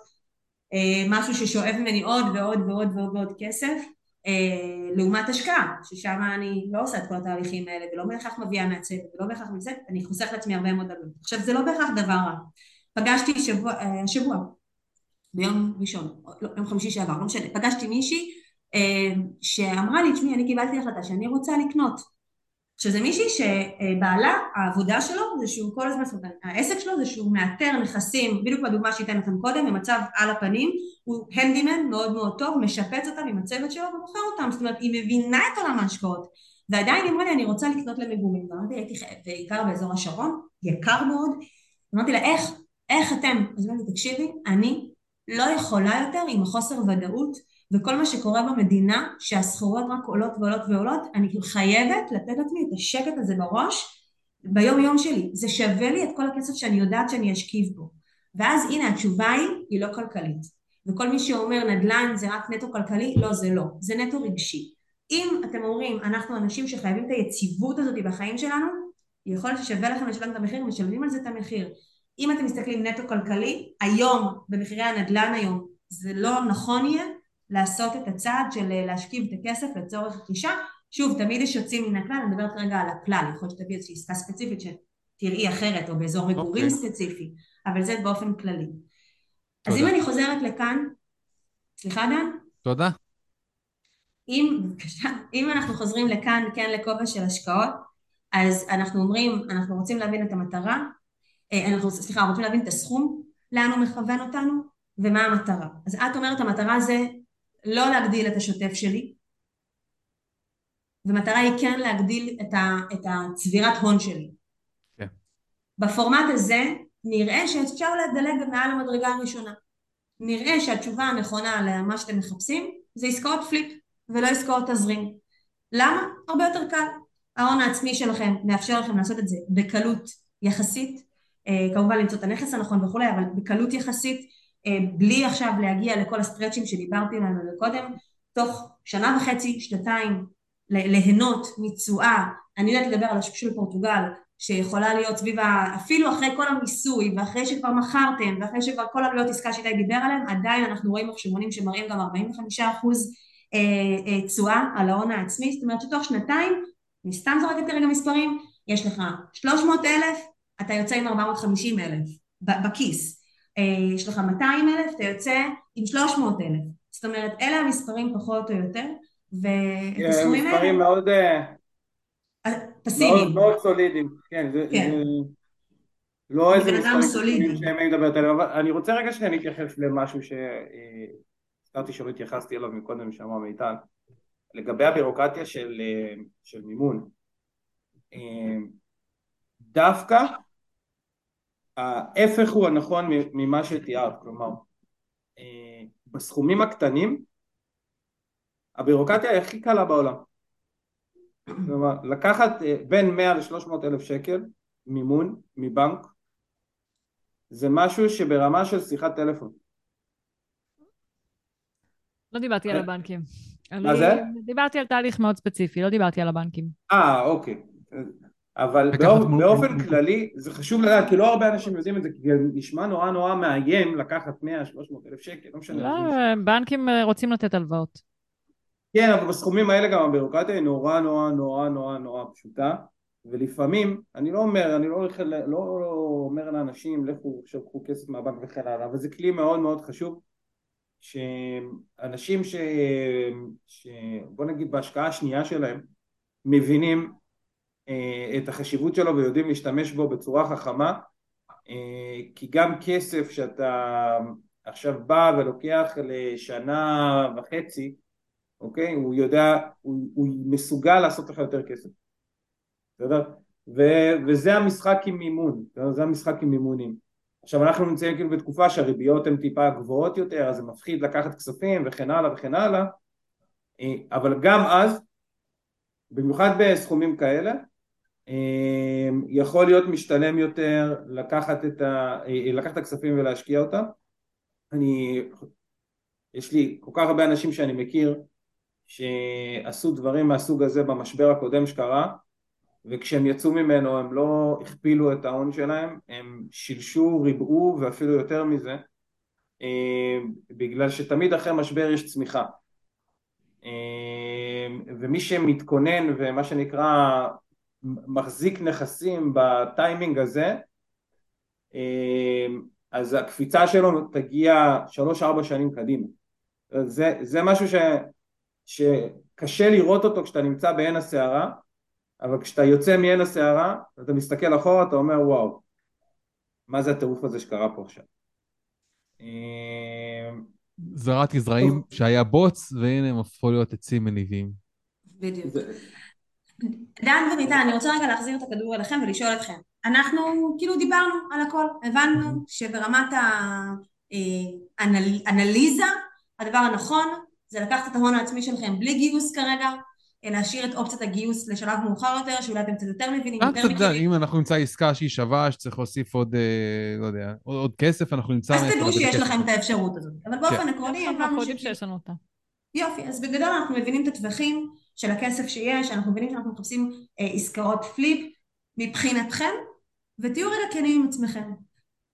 אה, משהו ששואב ממני עוד ועוד ועוד ועוד ועוד כסף, אה, לעומת השקעה, ששם אני לא עושה את כל התהליכים האלה, ולא בהכרח מביאה מהצוות, ולא בהכרח מזה, אני חוסכת לעצמי הרבה מאוד עלות. עכשיו זה לא בהכרח דבר רע. פגשתי שבוע, אה, שבוע ביום ראשון, לא, יום חמישי שעבר, לא משנה, פגשתי מישהי אה, שאמרה לי, תשמעי, אני קיבלתי החלטה שאני רוצה לקנות. שזה מישהי שבעלה, העבודה שלו זה שהוא כל הזמן, זאת אומרת, העסק שלו זה שהוא מאתר נכסים, בדיוק בדוגמה שהייתה לכם קודם, במצב על הפנים, הוא הנדימן מאוד מאוד טוב, משפץ אותם עם הצוות שלו ומוכר אותם, זאת אומרת, היא מבינה את עולם ההשקעות, ועדיין היא אמרה לי, אני רוצה לקנות למגורים, ואמרתי, הייתי, בעיקר באזור השרון, יקר מאוד, אמרתי לה, איך, איך אתם? אז אמרתי, תקשיבי, אני לא יכולה יותר עם החוסר ודאות וכל מה שקורה במדינה שהסחורות רק עולות ועולות ועולות אני חייבת לתת לעצמי את השקט הזה בראש ביום יום שלי. זה שווה לי את כל הכסף שאני יודעת שאני אשכיב בו. ואז הנה התשובה היא היא לא כלכלית. וכל מי שאומר נדל"ן זה רק נטו כלכלי לא זה לא. זה נטו רגשי. אם אתם אומרים אנחנו אנשים שחייבים את היציבות הזאת בחיים שלנו יכול להיות ששווה לכם לשלם את המחיר משלמים על זה את המחיר אם אתם מסתכלים נטו כלכלי, היום במחירי הנדל"ן היום זה לא נכון יהיה לעשות את הצעד של אה, להשכיב את הכסף לצורך רכישה. שוב, תמיד יש יוצאים מן הכלל, אני מדברת כרגע על הכלל, יכול להיות שתביא איזושהי עסקה ספציפית שתראי אחרת או באזור מגורים okay. אוקיי. ספציפי, אבל זה באופן כללי. תודה. אז אם אני חוזרת לכאן, סליחה דן? תודה. אם, בבקשה, אם אנחנו חוזרים לכאן, כן, לכובע של השקעות, אז אנחנו אומרים, אנחנו רוצים להבין את המטרה, אנחנו, סליחה, רוצים להבין את הסכום, לאן הוא מכוון אותנו ומה המטרה. אז את אומרת המטרה זה לא להגדיל את השוטף שלי, ומטרה היא כן להגדיל את, ה, את הצבירת הון שלי. כן. בפורמט הזה נראה שאפשר לדלג מעל המדרגה הראשונה. נראה שהתשובה הנכונה למה שאתם מחפשים זה עסקאות פליפ ולא עסקאות תזרים. למה? הרבה יותר קל. ההון העצמי שלכם מאפשר לכם לעשות את זה בקלות יחסית, אה, כמובן למצוא את הנכס הנכון וכולי, אבל בקלות יחסית, אה, בלי עכשיו להגיע לכל הסטרצ'ים שדיברתי עליהם קודם, תוך שנה וחצי, שנתיים, ליהנות מתשואה, אני יודעת לדבר על השוק של פורטוגל, שיכולה להיות סביב, אפילו אחרי כל המיסוי, ואחרי שכבר מכרתם, ואחרי שכבר כל עלויות עסקה שאיתי דיבר עליהם, עדיין אנחנו רואים מחשבונים שמראים גם 45 אחוז תשואה על ההון העצמי, זאת אומרת שתוך שנתיים, אני סתם זורקת כרגע מספרים, יש לך 300 אלף, אתה יוצא עם 450 אלף בכיס, יש לך 200 אלף, אתה יוצא עם 300 אלף, זאת אומרת אלה המספרים פחות או יותר, ואת הסכומים האלה... מספרים מאוד... פסיביים. מאוד, מאוד סולידיים, כן, זה, כן. זה לא איזה מספרים שהם מדברת עליהם, אבל אני רוצה רגע שאני אתייחס למשהו שהזכרתי שלא התייחסתי אליו מקודם שאמר מיטל, לגבי הבירוקרטיה של, של מימון, דווקא ההפך הוא הנכון ממה שתיארת, כלומר בסכומים הבירוקרטיה היא הכי קלה בעולם כלומר, לקחת אה, בין 100 ל-300 אלף שקל מימון מבנק זה משהו שברמה של שיחת טלפון. לא דיברתי על אה? הבנקים. מה זה? דיברתי על תהליך מאוד ספציפי, לא דיברתי על הבנקים. אה, אוקיי. אבל באופן, באופן כללי זה חשוב לדעת, כי לא הרבה אנשים יודעים את זה, כי נשמע נורא נורא מאיים לקחת 100-300 אלף שקל, לא משנה. לא, בנקים אה, רוצים לתת הלוואות. כן, אבל בסכומים האלה גם הבירוקרטיה היא נורא נורא נורא נורא נורא פשוטה ולפעמים, אני לא אומר, אני לא, לא, לא אומר לאנשים לכו עכשיו קחו כסף מהבנק וכן הלאה, אבל זה כלי מאוד מאוד חשוב שאנשים ש... ש... בוא נגיד בהשקעה השנייה שלהם מבינים את החשיבות שלו ויודעים להשתמש בו בצורה חכמה אה, כי גם כסף שאתה עכשיו בא ולוקח לשנה וחצי אוקיי? הוא יודע, הוא, הוא מסוגל לעשות לך יותר כסף, בסדר? וזה המשחק עם מימון, זה המשחק עם מימונים. עכשיו אנחנו נמצאים כאילו בתקופה שהריביות הן טיפה גבוהות יותר, אז זה מפחיד לקחת כספים וכן הלאה וכן הלאה, אה, אבל גם אז, במיוחד בסכומים כאלה, אה, יכול להיות משתלם יותר לקחת את, ה, אה, לקחת את הכספים ולהשקיע אותם. אני, יש לי כל כך הרבה אנשים שאני מכיר שעשו דברים מהסוג הזה במשבר הקודם שקרה וכשהם יצאו ממנו הם לא הכפילו את ההון שלהם, הם שילשו, ריבעו ואפילו יותר מזה אה, בגלל שתמיד אחרי משבר יש צמיחה אה, ומי שמתכונן ומה שנקרא מחזיק נכסים בטיימינג הזה אה, אז הקפיצה שלו תגיע שלוש-ארבע שנים קדימה זה, זה משהו ש... שקשה לראות אותו כשאתה נמצא בעין הסערה, אבל כשאתה יוצא מעין הסערה, אתה מסתכל אחורה, אתה אומר וואו, מה זה הטירוף הזה שקרה פה עכשיו? אמ, זרעתי זרעים שהיה בוץ, והנה הם הפכו להיות עצים מניבים. בדיוק. דן ומיטל, אני רוצה רגע להחזיר את הכדור אליכם ולשאול אתכם. אנחנו כאילו דיברנו על הכל, הבנו שברמת האנליזה, הדבר הנכון זה לקחת את ההון העצמי שלכם בלי גיוס כרגע, להשאיר את אופציית הגיוס לשלב מאוחר יותר, שאולי אתם קצת יותר מבינים, יותר מכירים. אם אנחנו נמצא עסקה שהיא שווה, שצריך להוסיף עוד, אה, לא יודע, עוד כסף, אנחנו נמצא... אז תדעו שיש לכם את האפשרות הזאת. אבל באופן כן. עקרוני, אנחנו יודעים שיש לנו אותה. יופי, אז בגדול אנחנו מבינים את הטווחים של הכסף שיש, אנחנו מבינים שאנחנו מחפשים אה, עסקאות פליפ מבחינתכם, ותהיו רגע כנים עם עצמכם.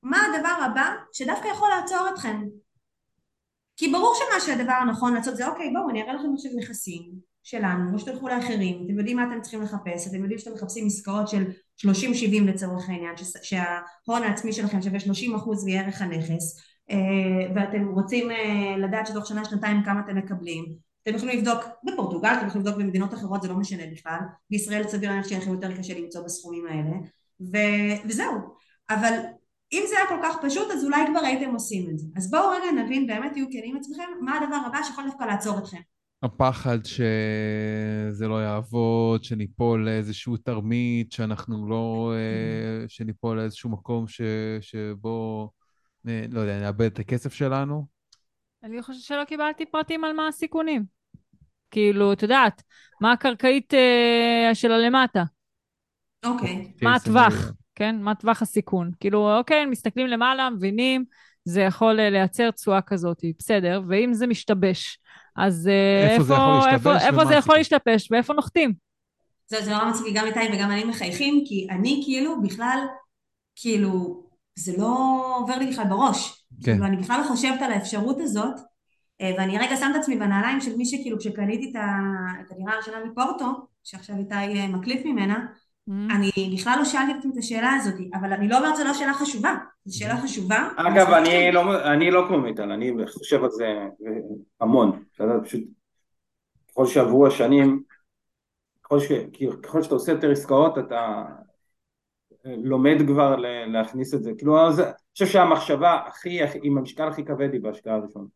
מה הדבר הבא שדווקא יכול לעצור אתכם? כי ברור שמה שהדבר הנכון לעשות זה אוקיי בואו אני אראה לכם עכשיו נכסים שלנו או שתלכו לאחרים. אתם יודעים מה אתם צריכים לחפש אתם יודעים שאתם מחפשים עסקאות של 30-70 לצורך העניין שההון העצמי שלכם שווה 30% מערך הנכס אה, ואתם רוצים אה, לדעת שתוך שנה שנתיים כמה אתם מקבלים אתם יכולים לבדוק בפורטוגל, אתם יכולים לבדוק במדינות אחרות, זה לא משנה בכלל. בישראל סביר להניח שיהיה לכם יותר קשה למצוא בסכומים האלה. ו... וזהו. אבל אם זה היה כל כך פשוט אז אולי כבר הייתם עושים את זה. אז בואו רגע נבין, באמת תהיו כנים עם עצמכם, מה הדבר הבא שיכול דווקא לעצור אתכם. הפחד שזה לא יעבוד, שניפול לאיזשהו תרמית, שאנחנו לא... אה, שניפול לאיזשהו מקום ש, שבו, אה, לא יודע, נאבד את הכסף שלנו. אני חושבת שלא קיבלתי פרטים על מה הסיכונים. כאילו, את יודעת, מה הקרקעית אה, של הלמטה? אוקיי. מה הטווח, כן? מה טווח הסיכון? כאילו, אוקיי, מסתכלים למעלה, מבינים, זה יכול אה, לייצר תשואה כזאת, בסדר, ואם זה משתבש, אז אה, איפה, איפה, איפה, איפה זה יכול להשתבש ואיפה נוחתים? זה, זה נורא מצחיק, גם איתי וגם אני מחייכים, כי אני כאילו בכלל, כאילו, זה לא עובר לי בכלל בראש. כן. כאילו, אני בכלל לא חושבת על האפשרות הזאת, ואני רגע שם את עצמי בנעליים של מי שכאילו כשקניתי את הדירה הראשונה מפורטו, שעכשיו איתי מקליף ממנה, Mm. אני בכלל לא שאלתי את עצמי את השאלה הזאת, אבל אני לא אומרת שזו לא שאלה חשובה, זו שאלה חשובה. אגב, אני לא, אני לא כמו מיטל, אני חושב על זה המון, פשוט ככל שעברו השנים, ככל, ש, ככל שאתה עושה יותר עסקאות אתה לומד כבר להכניס את זה, כאילו אני חושב שהמחשבה הכי, עם המשקל הכי כבד היא בהשקעה הראשונה.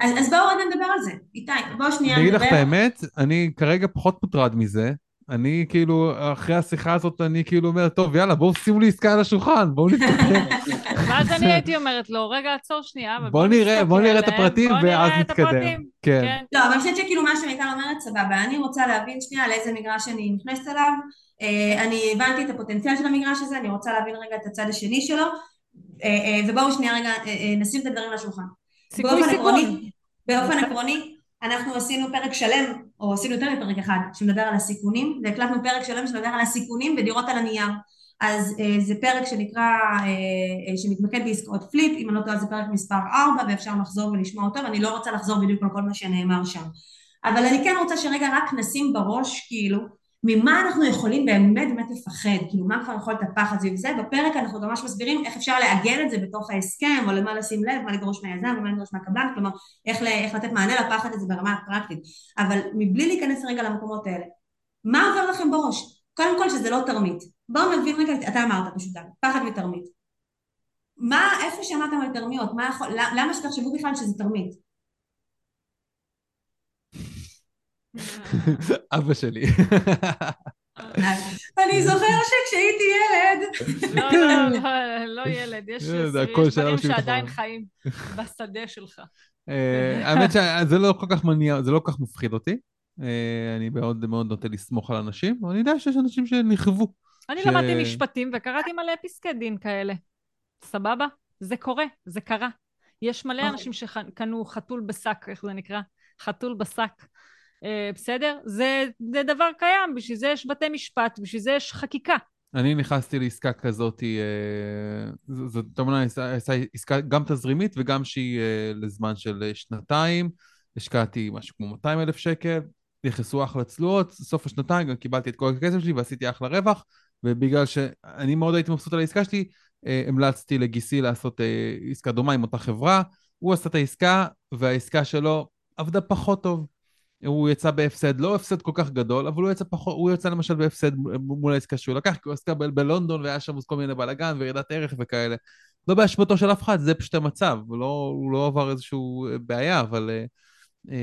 אז, אז בואו רגע נדבר על זה, איתי, בואו שנייה נדבר. אני אגיד לך את האמת, אני כרגע פחות מוטרד מזה, אני כאילו, אחרי השיחה הזאת, אני כאילו אומר, טוב, יאללה, בואו שימו לי עסקה על השולחן, בואו נתקדם. ואז אני הייתי אומרת לו, רגע, עצור שנייה, בואו נראה, בואו נראה את הפרטים, ואז נתקדם. כן. כן. לא, אבל אני חושבת שכאילו מה שמיטל אומרת, סבבה, אני רוצה להבין שנייה על איזה מגרש אני נכנסת אליו, אה, אני הבנתי את הפוטנציאל של המגרש הזה, אני רוצה להבין רגע את הצד השני שלו, אה, אה, ובואו שנייה רגע נשים את הדברים על השולחן. סיכוי סיכון. באופן עקרוני, אנחנו עשינו פרק שלם, או עשינו יותר מפרק אחד, שמדבר על הסיכונים, והקלטנו פרק שלם שמדבר על הסיכונים בדירות על הנייר. אז אה, זה פרק שנקרא, אה, אה, שמתמקד בעסקאות פליפ, אם אני לא טועה זה פרק מספר 4 ואפשר לחזור ולשמוע אותו, ואני לא רוצה לחזור בדיוק על כל מה שנאמר שם. אבל אני כן רוצה שרגע רק נשים בראש כאילו ממה אנחנו יכולים באמת באמת לפחד, כאילו מה כבר יכול להיות הפחד סביב זה, בפרק אנחנו ממש מסבירים איך אפשר לעגל את זה בתוך ההסכם, או למה לשים לב, מה לדרוש מהיזם ומה לדרוש מהקבלן, כלומר איך, איך לתת מענה לפחד הזה ברמה הפרקטית, אבל מבלי להיכנס רגע למקומות האלה, מה עובר לכם בראש? קודם כל שזה לא תרמית, בואו נבין רגע, אתה אמרת פשוט, פחד ותרמית. מה, איפה שמעתם על תרמיות? מה יכול, למה שתחשבו בכלל שזה תרמית? אבא שלי. אני זוכר שכשהייתי ילד... לא, לא, לא, לא ילד, יש דברים שעדיין חיים בשדה שלך. אה, האמת שזה לא כל כך מניע, זה לא כל כך מפחיד אותי. אה, אני מאוד מאוד נוטה לסמוך על אנשים, אבל אני יודע שיש אנשים שנכוו. אני למדתי משפטים וקראתי מלא פסקי דין כאלה. סבבה? זה קורה, זה קרה. יש מלא אוקיי. אנשים שקנו חתול בשק, איך זה נקרא? חתול בשק. אה, בסדר? זה, זה דבר קיים, בשביל זה יש בתי משפט, בשביל זה יש חקיקה. אני נכנסתי לעסקה כזאת, אה, זאת אומרת, עסקה גם תזרימית וגם שהיא אה, לזמן של שנתיים. השקעתי משהו כמו 200 אלף שקל, נכנסו אחלה צלועות, סוף השנתיים גם קיבלתי את כל הכסף שלי ועשיתי אחלה רווח, ובגלל שאני מאוד הייתי מבסוט על העסקה שלי, המלצתי לגיסי לעשות עסקה דומה עם אותה חברה, הוא עשה את העסקה, והעסקה שלו עבדה פחות טוב. הוא יצא בהפסד, לא הפסד כל כך גדול, אבל הוא יצא פחות, הוא יצא למשל בהפסד מול העסקה שהוא לקח, כי הוא עסקה בלונדון והיה שם כל מיני בלאגן וירידת ערך וכאלה. לא באשמתו של אף אחד, זה פשוט המצב, לא, הוא לא עבר איזושהי בעיה, אבל... אה,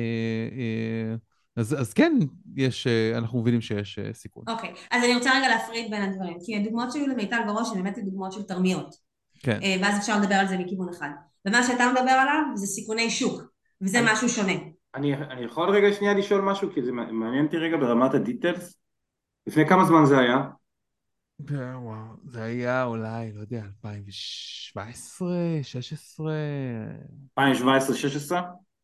אה, אז, אז כן, יש, אה, אנחנו מבינים שיש סיכון. אוקיי, okay. אז אני רוצה רגע להפריד בין הדברים, כי הדוגמאות שהיו למיטל בראש הן באמת דוגמאות של תרמיות. כן. ואז אפשר לדבר על זה מכיוון אחד. ומה שאתה מדבר עליו זה סיכוני שוק, וזה משהו שונה. אני, אני יכול רגע שנייה לשאול משהו, כי זה מעניין אותי רגע ברמת הדיטלס. לפני כמה זמן זה היה? וואו, זה היה אולי, לא יודע, 2017, 16... 2017, 16?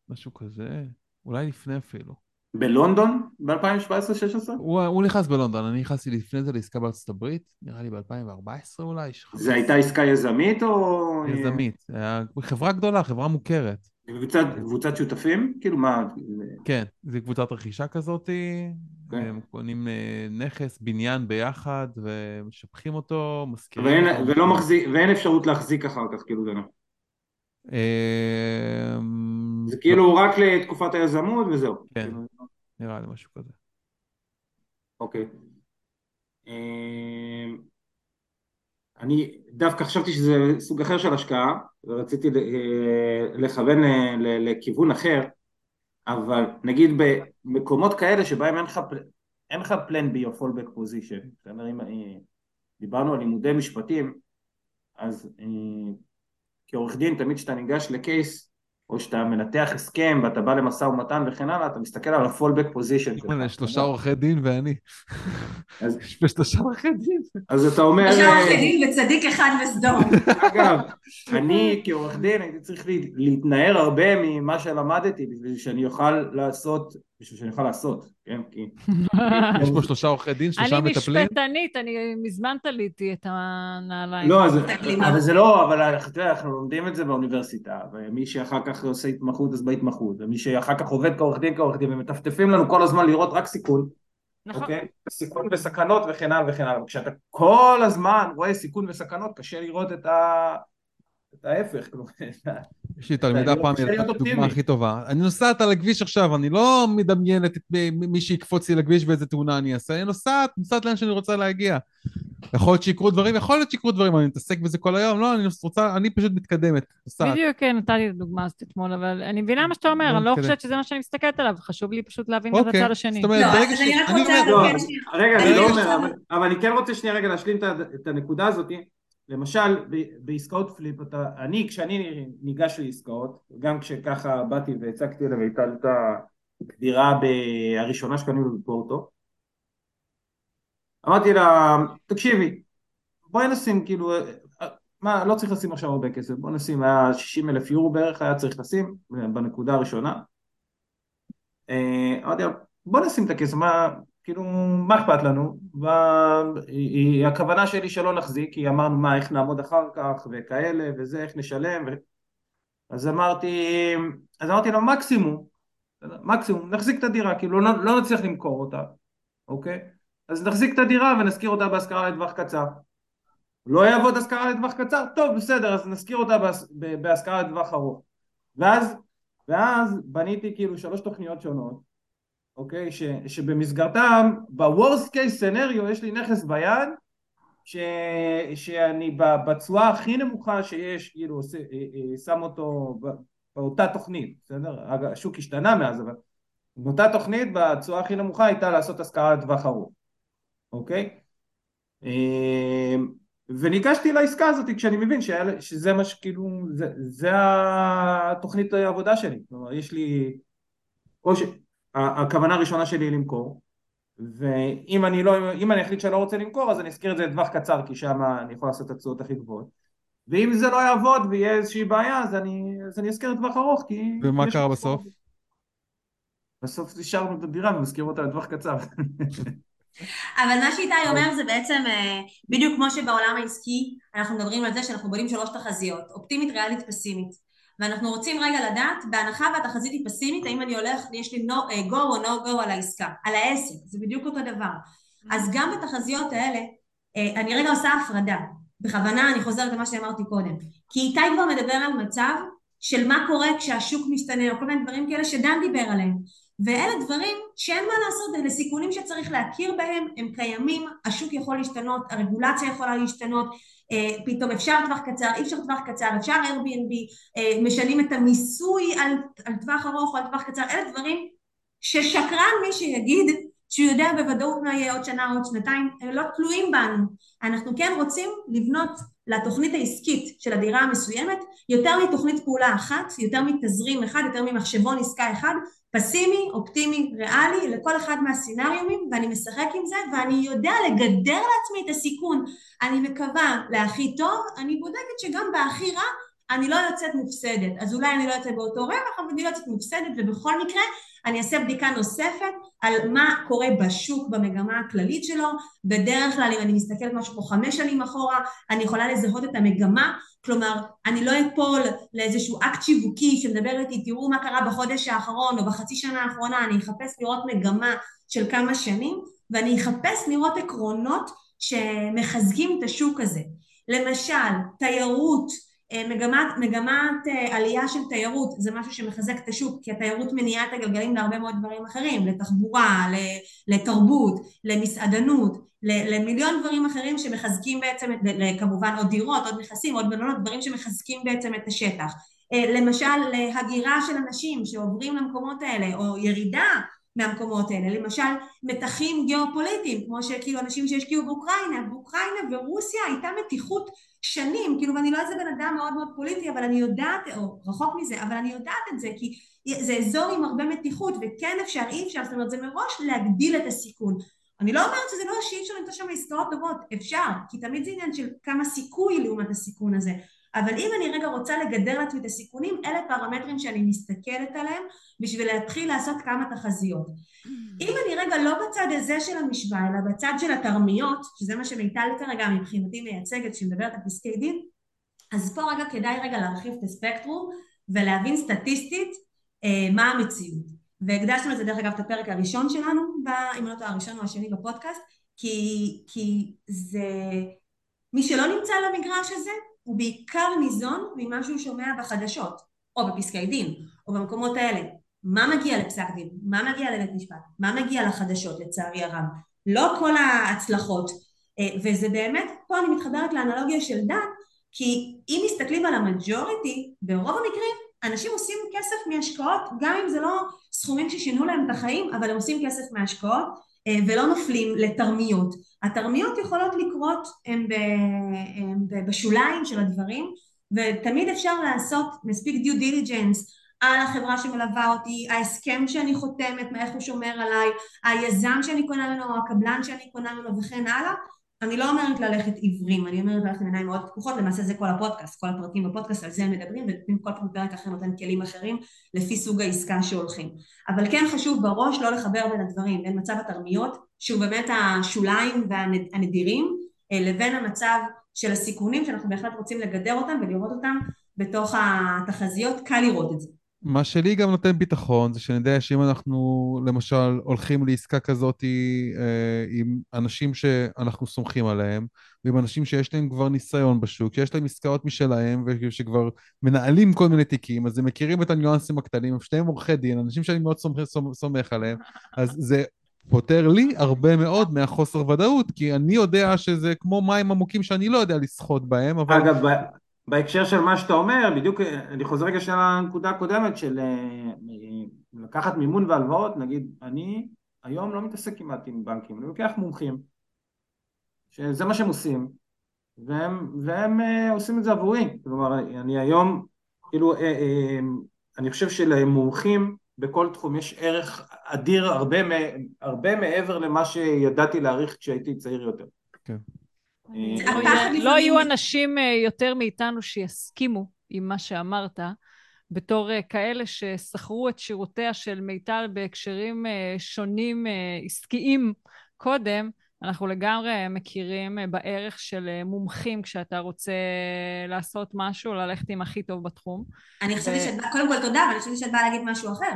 משהו כזה, אולי לפני אפילו. בלונדון? ב-2017-16? הוא, הוא נכנס בלונדון, אני נכנסתי לפני זה לעסקה בארצות הברית, נראה לי ב-2014 אולי. זה הייתה עסקה יזמית או... יזמית, חברה גדולה, חברה מוכרת. קבוצת, קבוצת שותפים? כאילו מה? כן, זה קבוצת רכישה כזאת, כן. הם קונים אה, נכס, בניין ביחד, ומשבחים אותו, מזכירים ואין, אותו. ולא מחזיק, ואין אפשרות להחזיק אחר כך, כאילו זה לא. זה כאילו לא. רק לתקופת היזמות וזהו. כן. נראה לי משהו כזה. אוקיי. אני דווקא חשבתי שזה סוג אחר של השקעה, ורציתי אה, לכוון אה, לכיוון אחר, אבל נגיד במקומות כאלה שבהם אין לך, אין לך plan B או fallback position? אם אה, דיברנו על לימודי משפטים, אז כעורך דין תמיד כשאתה ניגש לקייס, או שאתה מנתח הסכם ואתה בא למשא ומתן וכן הלאה, אתה מסתכל על ה-fallback position שלך. יש שלושה עורכי דין ואני. יש שלושה עורכי דין. אז אתה אומר... שלושה עורכי דין וצדיק אחד בסדום. אגב, אני כעורך דין הייתי צריך להתנער הרבה ממה שלמדתי בשביל שאני אוכל לעשות, בשביל שאני אוכל לעשות, כן? כי... יש פה שלושה עורכי דין, שלושה מטפלים. אני משפטנית, אני מזמן תליתי את הנעליים. לא, אבל זה לא, אבל אתה יודע, אנחנו לומדים את זה באוניברסיטה, ומי שאחר כך עושה התמחות אז בהתמחות, ומי שאחר כך עובד כעורך דין כעורך דין, ומטפטפים לנו כל הזמן לראות רק סיכון. נכון. אוקיי? סיכון וסכנות וכן הלאה וכן הלאה. כשאתה כל הזמן רואה סיכון וסכנות, קשה לראות את ה... את ההפך, כלומר, יש לי תלמידה פעם, היא הייתה הדוגמה הכי טובה. אני נוסעת על הכביש עכשיו, אני לא מדמיינת את מי שיקפוץ לי לכביש ואיזה תאונה אני אעשה, אני נוסעת, נוסעת לאן שאני רוצה להגיע. יכול להיות שיקרו דברים, יכול להיות שיקרו דברים, אני מתעסק בזה כל היום, לא, אני רוצה, אני פשוט מתקדמת, נוסעת. בדיוק, כן, נתתי את הדוגמה הזאת אתמול, אבל אני מבינה מה שאתה אומר, אני לא חושבת שזה מה שאני מסתכלת עליו, חשוב לי פשוט להבין את אוקיי, הצד השני. זאת אומרת, לא, אז. אני רק רוצה לדבר רגע, אני לא אומר, אבל- אני כן רוצה שנייה רגע להשלים את הנקודה הזאת. למשל, בעסקאות פליפ, אתה, אני, כשאני ניגש לעסקאות, גם כשככה באתי והצגתי לי את הקדירה ב- הראשונה שקנינו בפורטו, אמרתי לה, תקשיבי, בואי נשים כאילו, מה, לא צריך לשים עכשיו הרבה כסף, בוא נשים, היה 60 אלף יורו בערך, היה צריך לשים בנקודה הראשונה. אה, אמרתי לה, בוא נשים את הכסף, מה, כאילו, מה אכפת לנו? והכוונה שלי שלא נחזיק, כי אמרנו מה, איך נעמוד אחר כך, וכאלה, וזה, איך נשלם, ו... אז אמרתי, אז אמרתי לו, מקסימום, מקסימום, נחזיק את הדירה, כאילו, לא, לא נצליח למכור אותה, אוקיי? אז נחזיק את הדירה ונשכיר אותה בהשכרה לטווח קצר. לא יעבוד השכרה לטווח קצר? טוב, בסדר, אז נשכיר אותה בהשכרה לטווח ארוך. ואז, ואז בניתי כאילו שלוש תוכניות שונות, אוקיי? ש, שבמסגרתם, ב-Worst case scenario יש לי נכס ביד, ש, שאני בתשואה הכי נמוכה שיש, כאילו, אה, אה, שם אותו באותה תוכנית, בסדר? השוק השתנה מאז, אבל באותה תוכנית, בתשואה הכי נמוכה הייתה לעשות השכרה לטווח ארוך, אוקיי? אה, וניגשתי לעסקה הזאת כשאני מבין שהיה- שזה מה שכאילו, זה, זה התוכנית העבודה שלי, כלומר יש לי, או ש... הכוונה הראשונה שלי היא למכור, ואם אני לא, אם אני אחליט שאני לא רוצה למכור אז אני אזכיר את זה לטווח קצר כי שם אני יכול לעשות את התשואות הכי גבוהות ואם זה לא יעבוד ויהיה איזושהי בעיה אז אני, אז אני אזכיר לטווח ארוך כי... ומה קרה בסוף? בסוף נשארנו את הדירה ומזכיר אותה לטווח קצר אבל מה שאיתי אומר זה בעצם אה, בדיוק כמו שבעולם העסקי אנחנו מדברים על זה שאנחנו בונים שלוש תחזיות, אופטימית, ריאלית, פסימית. ואנחנו רוצים רגע לדעת, בהנחה והתחזית היא פסימית, האם אני הולך, יש לי no, אה, go או no go על העסקה, על העסק, זה בדיוק אותו דבר. אז גם בתחזיות האלה, אה, אני רגע עושה הפרדה. בכוונה אני חוזרת למה שאמרתי קודם. כי איתי כבר מדבר על מצב של מה קורה כשהשוק משתנה, או כל מיני דברים כאלה שדן דיבר עליהם. ואלה דברים שאין מה לעשות, אלה סיכונים שצריך להכיר בהם, הם קיימים, השוק יכול להשתנות, הרגולציה יכולה להשתנות, אה, פתאום אפשר טווח קצר, אי אפשר טווח קצר, אפשר Airbnb, אה, משנים את המיסוי על, על טווח ארוך או על טווח קצר, אלה דברים ששקרן מי שיגיד שהוא יודע בוודאות מה יהיה עוד שנה או עוד שנתיים, הם לא תלויים בנו. אנחנו כן רוצים לבנות לתוכנית העסקית של הדירה המסוימת יותר מתוכנית פעולה אחת, יותר מתזרים אחד, יותר ממחשבון עסקה אחד, פסימי, אופטימי, ריאלי, לכל אחד מהסצנריומים, ואני משחק עם זה, ואני יודע לגדר לעצמי את הסיכון. אני מקווה להכי טוב, אני בודקת שגם בהכי רע אני לא יוצאת מופסדת. אז אולי אני לא יוצאת באותו רווח, אבל אני לא יוצאת מופסדת, ובכל מקרה אני אעשה בדיקה נוספת על מה קורה בשוק במגמה הכללית שלו. בדרך כלל, אם אני מסתכלת משהו כמו חמש שנים אחורה, אני יכולה לזהות את המגמה, כלומר, אני לא אפול לאיזשהו אקט שיווקי שמדבר איתי, תראו מה קרה בחודש האחרון או בחצי שנה האחרונה, אני אחפש לראות מגמה של כמה שנים, ואני אחפש לראות עקרונות שמחזקים את השוק הזה. למשל, תיירות, מגמת, מגמת עלייה של תיירות זה משהו שמחזק את השוק כי התיירות מניעה את הגלגלים להרבה מאוד דברים אחרים, לתחבורה, לתרבות, למסעדנות, למיליון דברים אחרים שמחזקים בעצם, כמובן עוד דירות, עוד נכסים, עוד מלונות, דברים שמחזקים בעצם את השטח. למשל להגירה של אנשים שעוברים למקומות האלה או ירידה מהמקומות האלה. למשל, מתחים גיאופוליטיים, כמו שכאילו אנשים שהשקיעו באוקראינה, באוקראינה ורוסיה הייתה מתיחות שנים, כאילו ואני לא איזה בן אדם מאוד מאוד פוליטי, אבל אני יודעת, או רחוק מזה, אבל אני יודעת את זה, כי זה אזור עם הרבה מתיחות, וכן אפשר, אי אפשר, זאת אומרת זה מראש להגדיל את הסיכון. אני לא אומרת שזה לא שאי אפשר למצוא שם עסקאות טובות, אפשר, כי תמיד זה עניין של כמה סיכוי לעומת הסיכון הזה. אבל אם אני רגע רוצה לגדר לעצמי את הסיכונים, אלה פרמטרים שאני מסתכלת עליהם בשביל להתחיל לעשות כמה תחזיות. אם אני רגע לא בצד הזה של המשוואה, אלא בצד של התרמיות, שזה מה שמיטל כרגע מבחינתי מייצגת, שמדברת על פסקי דין, אז פה רגע כדאי רגע להרחיב את הספקטרום ולהבין סטטיסטית אה, מה המציאות. והקדשנו לזה דרך אגב את הפרק הראשון שלנו, אם לא טועה הראשון או השני בפודקאסט, כי, כי זה... מי שלא נמצא על המגרש הזה, הוא בעיקר ניזון ממה שהוא שומע בחדשות, או בפסקי דין, או במקומות האלה. מה מגיע לפסק דין? מה מגיע לבית משפט? מה מגיע לחדשות לצערי הרב? לא כל ההצלחות. אה, וזה באמת, פה אני מתחברת לאנלוגיה של דן, כי אם מסתכלים על המג'וריטי, ברוב המקרים אנשים עושים כסף מהשקעות, גם אם זה לא סכומים ששינו להם את החיים, אבל הם עושים כסף מהשקעות אה, ולא נופלים לתרמיות. התרמיות יכולות לקרות הם, ב, הם בשוליים של הדברים, ותמיד אפשר לעשות מספיק due diligence על החברה שמלווה אותי, ההסכם שאני חותמת, מאיך הוא שומר עליי, היזם שאני קונה ממנו, הקבלן שאני קונה ממנו וכן הלאה, אני לא אומרת ללכת עיוורים, אני אומרת ללכת עם עיניים מאוד פקוחות, למעשה זה כל הפודקאסט, כל הפרקים בפודקאסט על זה הם מדברים, וכל פעם פרק אחר נותן כלים אחרים לפי סוג העסקה שהולכים. אבל כן חשוב בראש לא לחבר בין הדברים, בין מצב תרמיות, שהוא באמת השוליים והנדירים, אה, לבין המצב של הסיכונים שאנחנו בהחלט רוצים לגדר אותם ולראות אותם בתוך התחזיות, קל לראות את זה. מה שלי גם נותן ביטחון זה שאני יודע שאם אנחנו למשל הולכים לעסקה כזאת אה, עם אנשים שאנחנו סומכים עליהם ועם אנשים שיש להם כבר ניסיון בשוק, שיש להם עסקאות משלהם ושכבר מנהלים כל מיני תיקים, אז הם מכירים את הניואנסים הקטנים, הם שניהם עורכי דין, אנשים שאני מאוד סומך, סומך עליהם, אז זה פותר לי הרבה מאוד מהחוסר ודאות, כי אני יודע שזה כמו מים עמוקים שאני לא יודע לשחות בהם, אבל... אגב, בהקשר של מה שאתה אומר, בדיוק אני חוזר רגע של הנקודה הקודמת של אה, לקחת מימון והלוואות, נגיד אני היום לא מתעסק כמעט עם בנקים, אני לוקח מומחים, שזה מה שהם עושים, והם, והם uh, עושים את זה עבורי, כלומר אני היום, כאילו אני חושב שלמומחים בכל תחום יש ערך אדיר הרבה, הרבה מעבר למה שידעתי להעריך כשהייתי צעיר יותר. כן. לא יהיו אנשים אה, יותר מאיתנו שיסכימו עם מה שאמרת, בתור אה, כאלה ששכרו את שירותיה של מיטל בהקשרים אה, שונים עסקיים קודם, אנחנו לגמרי מכירים בערך של מומחים כשאתה רוצה לעשות משהו, ללכת עם הכי טוב בתחום. אני חושבת שאת באה, קודם כל תודה, אבל אני חושבת שאת באה להגיד משהו אחר.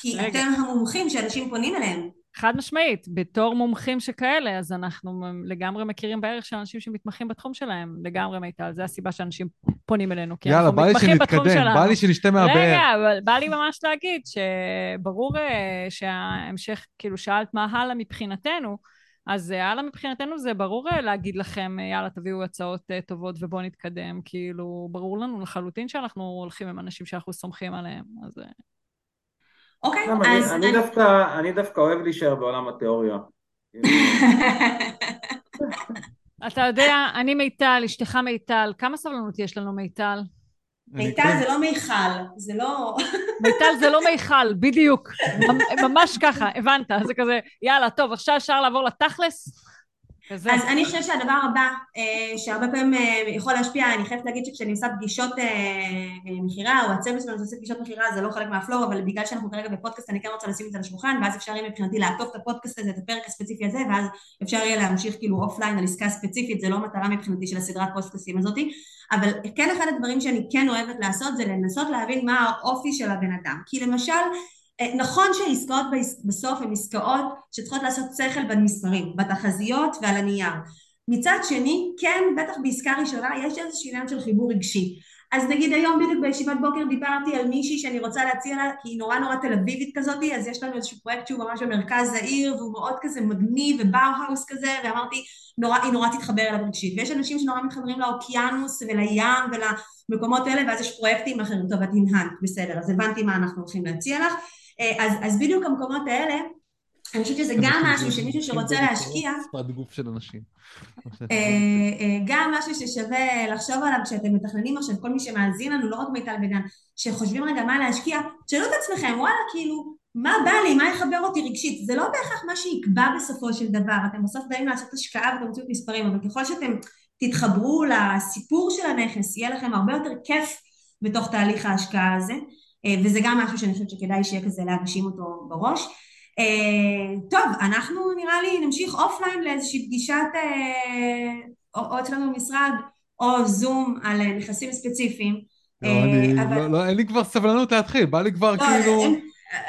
כי רגע. אתם המומחים שאנשים פונים אליהם. חד משמעית, בתור מומחים שכאלה, אז אנחנו לגמרי מכירים בערך של אנשים שמתמחים בתחום שלהם, לגמרי מיטל, זה הסיבה שאנשים פונים אלינו, כי יאללה, אנחנו מתמחים בתחום שלנו. יאללה, בא לי שנשתה מהבאר. רגע, אבל בא לי ממש להגיד שברור אה, שההמשך, כאילו שאלת מה הלאה מבחינתנו, אז אה, הלאה מבחינתנו זה ברור אה, להגיד לכם, יאללה, תביאו הצעות טובות ובואו נתקדם, כאילו, ברור לנו לחלוטין שאנחנו הולכים עם אנשים שאנחנו סומכים עליהם, אז... אוקיי, אז... אני, אני, דווקא, אני דווקא אוהב להישאר בעולם התיאוריה. אתה יודע, אני מיטל, אשתך מיטל, כמה סבלנות יש לנו מיטל? מיטל זה לא מיכל, זה לא... מיטל זה לא מיכל, בדיוק. ממש ככה, הבנת, זה כזה, יאללה, טוב, עכשיו אפשר לעבור לתכלס? אז אני חושבת שהדבר הבא אה, שהרבה פעמים אה, יכול להשפיע, אני חייבת להגיד שכשאני עושה פגישות אה, מכירה או הצוות שלנו שעושה פגישות מכירה זה לא חלק מהפלואו אבל בגלל שאנחנו כרגע בפודקאסט אני כן רוצה לשים את זה על השולחן ואז אפשר יהיה מבחינתי לעטוף את הפודקאסט הזה, את הפרק הספציפי הזה ואז אפשר יהיה להמשיך כאילו offline על עסקה ספציפית זה לא מטרה מבחינתי של הסדרת פודקאסטים הזאתי אבל כן אחד הדברים שאני כן אוהבת לעשות זה לנסות להבין מה האופי של הבן אדם. כי למשל נכון שהעסקאות בסוף הן עסקאות שצריכות לעשות שכל במספרים, בתחזיות ועל הנייר. מצד שני, כן, בטח בעסקה ראשונה יש איזשהו עניין של חיבור רגשי. אז נגיד היום בדיוק בישיבת בוקר דיברתי על מישהי שאני רוצה להציע לה, כי היא נורא נורא תל אביבית כזאתי, אז יש לנו איזשהו פרויקט שהוא ממש במרכז העיר, והוא מאוד כזה מגניב ובאו-האוס כזה, ואמרתי, נורא, היא נורא תתחבר אליו רגשית. ויש אנשים שנורא מתחברים לאוקיינוס ולים ולמקומות האלה, ואז יש פרויקטים אחרים. טוב, את הנהנת, בסדר, אז הבנתי מה אנחנו הולכים להציע לך. אז, אז בדיוק המקומות האלה, אני חושבת שזה גם משהו שמישהו שרוצה להשקיע... שפת גוף של אנשים. גם משהו ששווה לחשוב עליו כשאתם מתכננים עכשיו, כל מי שמאזין לנו, לא רק מיטל ודן, שחושבים רגע מה להשקיע, תשאלו את עצמכם, וואלה, כאילו, מה בא לי, מה יחבר אותי רגשית? זה לא בהכרח מה שיקבע בסופו של דבר, אתם בסוף באים לעשות השקעה ותמצאו מספרים, אבל ככל שאתם תתחברו לסיפור של הנכס, יהיה לכם הרבה יותר כיף בתוך תהליך ההשקעה הזה, וזה גם משהו שאני חושבת שכדאי שיהיה כזה להגשים אותו בראש. טוב, אנחנו נראה לי נמשיך offline לאיזושהי פגישת, או אצלנו במשרד, או זום על נכסים ספציפיים. לא, אבל... לא, אין לי כבר סבלנות להתחיל, בא לי כבר לא, כאילו...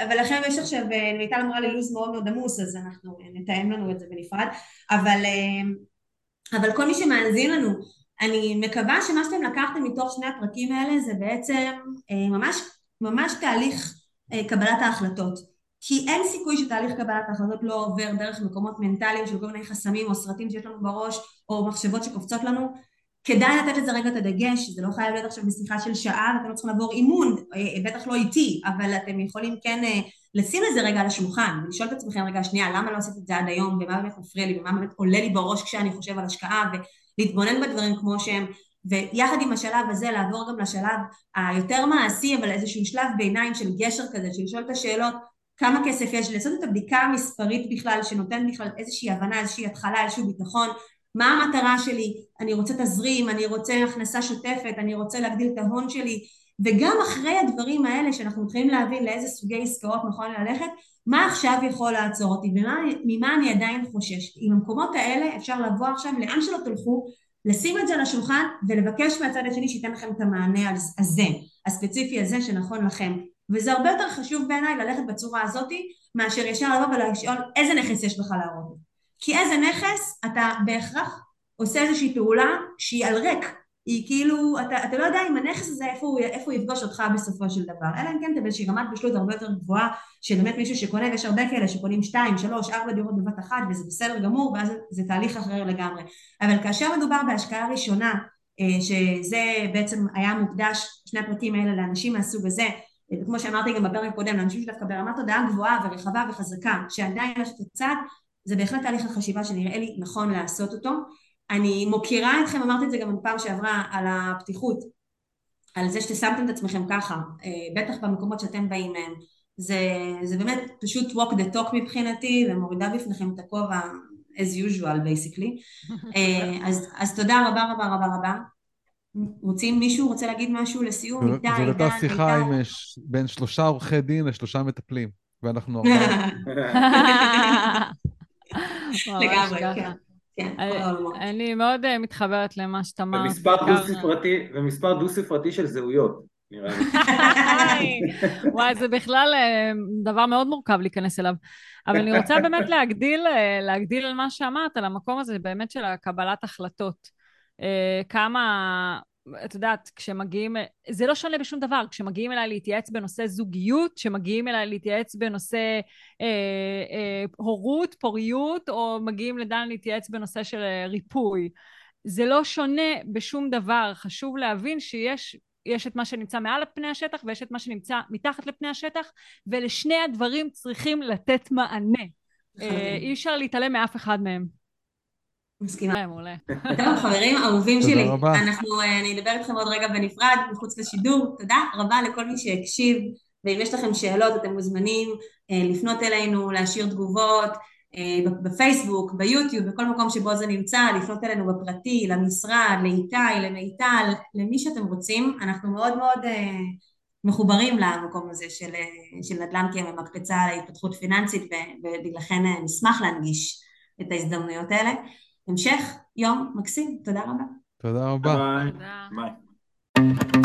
אבל לכם יש עכשיו, מיטל אמרה לי לו"ז מאוד מאוד עמוס, אז אנחנו נתאם לנו את זה בנפרד, אבל, אבל כל מי שמאזין לנו, אני מקווה שמה שאתם לקחתם מתוך שני הפרקים האלה זה בעצם ממש, ממש תהליך קבלת ההחלטות. כי אין סיכוי שתהליך קבלת ההחלטות לא עובר דרך מקומות מנטליים של כל מיני חסמים או סרטים שיש לנו בראש או מחשבות שקופצות לנו. כדאי לתת לזה רגע את הדגש, זה לא חייב להיות עכשיו בשיחה של שעה ואתם לא צריכים לעבור אימון, בטח לא איתי, אבל אתם יכולים כן לשים לזה רגע על השולחן ולשאול את עצמכם רגע שנייה למה לא עשיתי את זה עד היום? ומה באמת מפריע לי? ומה באמת עולה לי בראש כשאני חושב על השקעה? ולהתבונן בדברים כמו שהם ויחד עם השלב הזה לעבור גם לשלב היותר מעשי אבל איזשהו שלב ביניים של גשר כזה של לשאול את השאלות כמה כסף יש, לעשות את הבדיקה המספרית בכלל שנותן בכלל איזושהי הבנה, איזושהי התחלה, איזשהו ביטחון, מה המטרה שלי, אני רוצה תזרים, אני רוצה הכנסה שוטפת, אני רוצה להגדיל את ההון שלי. וגם אחרי הדברים האלה שאנחנו מתחילים להבין לאיזה סוגי עסקאות נכון ללכת, מה עכשיו יכול לעצור אותי וממה אני עדיין חושש. עם המקומות האלה אפשר לבוא עכשיו לאן שלא תלכו, לשים את זה על השולחן ולבקש מהצד השני שייתן לכם את המענה הזה, הספציפי הזה שנכון לכם. וזה הרבה יותר חשוב בעיניי ללכת בצורה הזאתי מאשר ישר לבוא ולשאול איזה נכס יש לך להראות כי איזה נכס אתה בהכרח עושה איזושהי פעולה שהיא על ריק היא כאילו, אתה, אתה לא יודע אם הנכס הזה איפה הוא, איפה הוא יפגוש אותך בסופו של דבר אלא אם כן אתה באיזושהי רמת בשלות הרבה יותר גבוהה שבאמת מישהו שקונה ויש הרבה כאלה שקונים שתיים, שלוש, ארבע דירות בבת אחת וזה בסדר גמור ואז זה תהליך אחר לגמרי אבל כאשר מדובר בהשקעה ראשונה אה, שזה בעצם היה מוקדש שני הפרקים האלה לאנשים מהסוג הזה וכמו שאמרתי גם בפרק הקודם, לאנשים שדווקא ברמת תודעה גבוהה ורחבה וחזקה, שעדיין יש את הצד, זה בהחלט תהליך החשיבה שנראה לי נכון לעשות אותו. אני מוקירה אתכם, אמרתי את זה גם בפעם שעברה, על הפתיחות, על זה ששמתם את עצמכם ככה, אה, בטח במקומות שאתם באים מהם. זה, זה באמת פשוט walk the talk מבחינתי, ומורידה בפניכם את הכובע as usual basically. אה, אז, אז תודה רבה רבה רבה רבה. רוצים, מישהו רוצה להגיד משהו לסיום? איתי, דן, זאת הייתה שיחה עם, בין שלושה עורכי דין לשלושה מטפלים, ואנחנו ארבעה. לגמרי, כן. כן אני מאוד אה, מתחברת למה שאתה אמרת. ומספר דו-ספרתי של זהויות, נראה לי. וואי, זה בכלל אה, דבר מאוד מורכב להיכנס אליו. אבל אני רוצה באמת להגדיל, אה, להגדיל על מה שאמרת, על המקום הזה באמת של הקבלת החלטות. אה, כמה, את יודעת, כשמגיעים, זה לא שונה בשום דבר, כשמגיעים אליי להתייעץ בנושא זוגיות, כשמגיעים אליי להתייעץ בנושא אה, אה, הורות, פוריות, או מגיעים לדן להתייעץ בנושא של אה, ריפוי. זה לא שונה בשום דבר, חשוב להבין שיש יש את מה שנמצא מעל פני השטח ויש את מה שנמצא מתחת לפני השטח ולשני הדברים צריכים לתת מענה. אה, אי אפשר להתעלם מאף אחד מהם. מסכימה. מעולה. טוב, חברים אהובים שלי, אנחנו, אה, אני אדבר איתכם עוד רגע בנפרד, מחוץ לשידור. תודה רבה לכל מי שהקשיב, ואם יש לכם שאלות אתם מוזמנים אה, לפנות אלינו, להשאיר תגובות אה, בפייסבוק, ביוטיוב, בכל מקום שבו זה נמצא, לפנות אלינו בפרטי, למשרד, לאיתי, למיטל, למי שאתם רוצים. אנחנו מאוד מאוד מחוברים למקום הזה של, של נדל"ן כמקפצה להתפתחות פיננסית, ולכן נשמח להנגיש את ההזדמנויות האלה. המשך יום מקסים, תודה רבה. תודה רבה. ביי. ביי.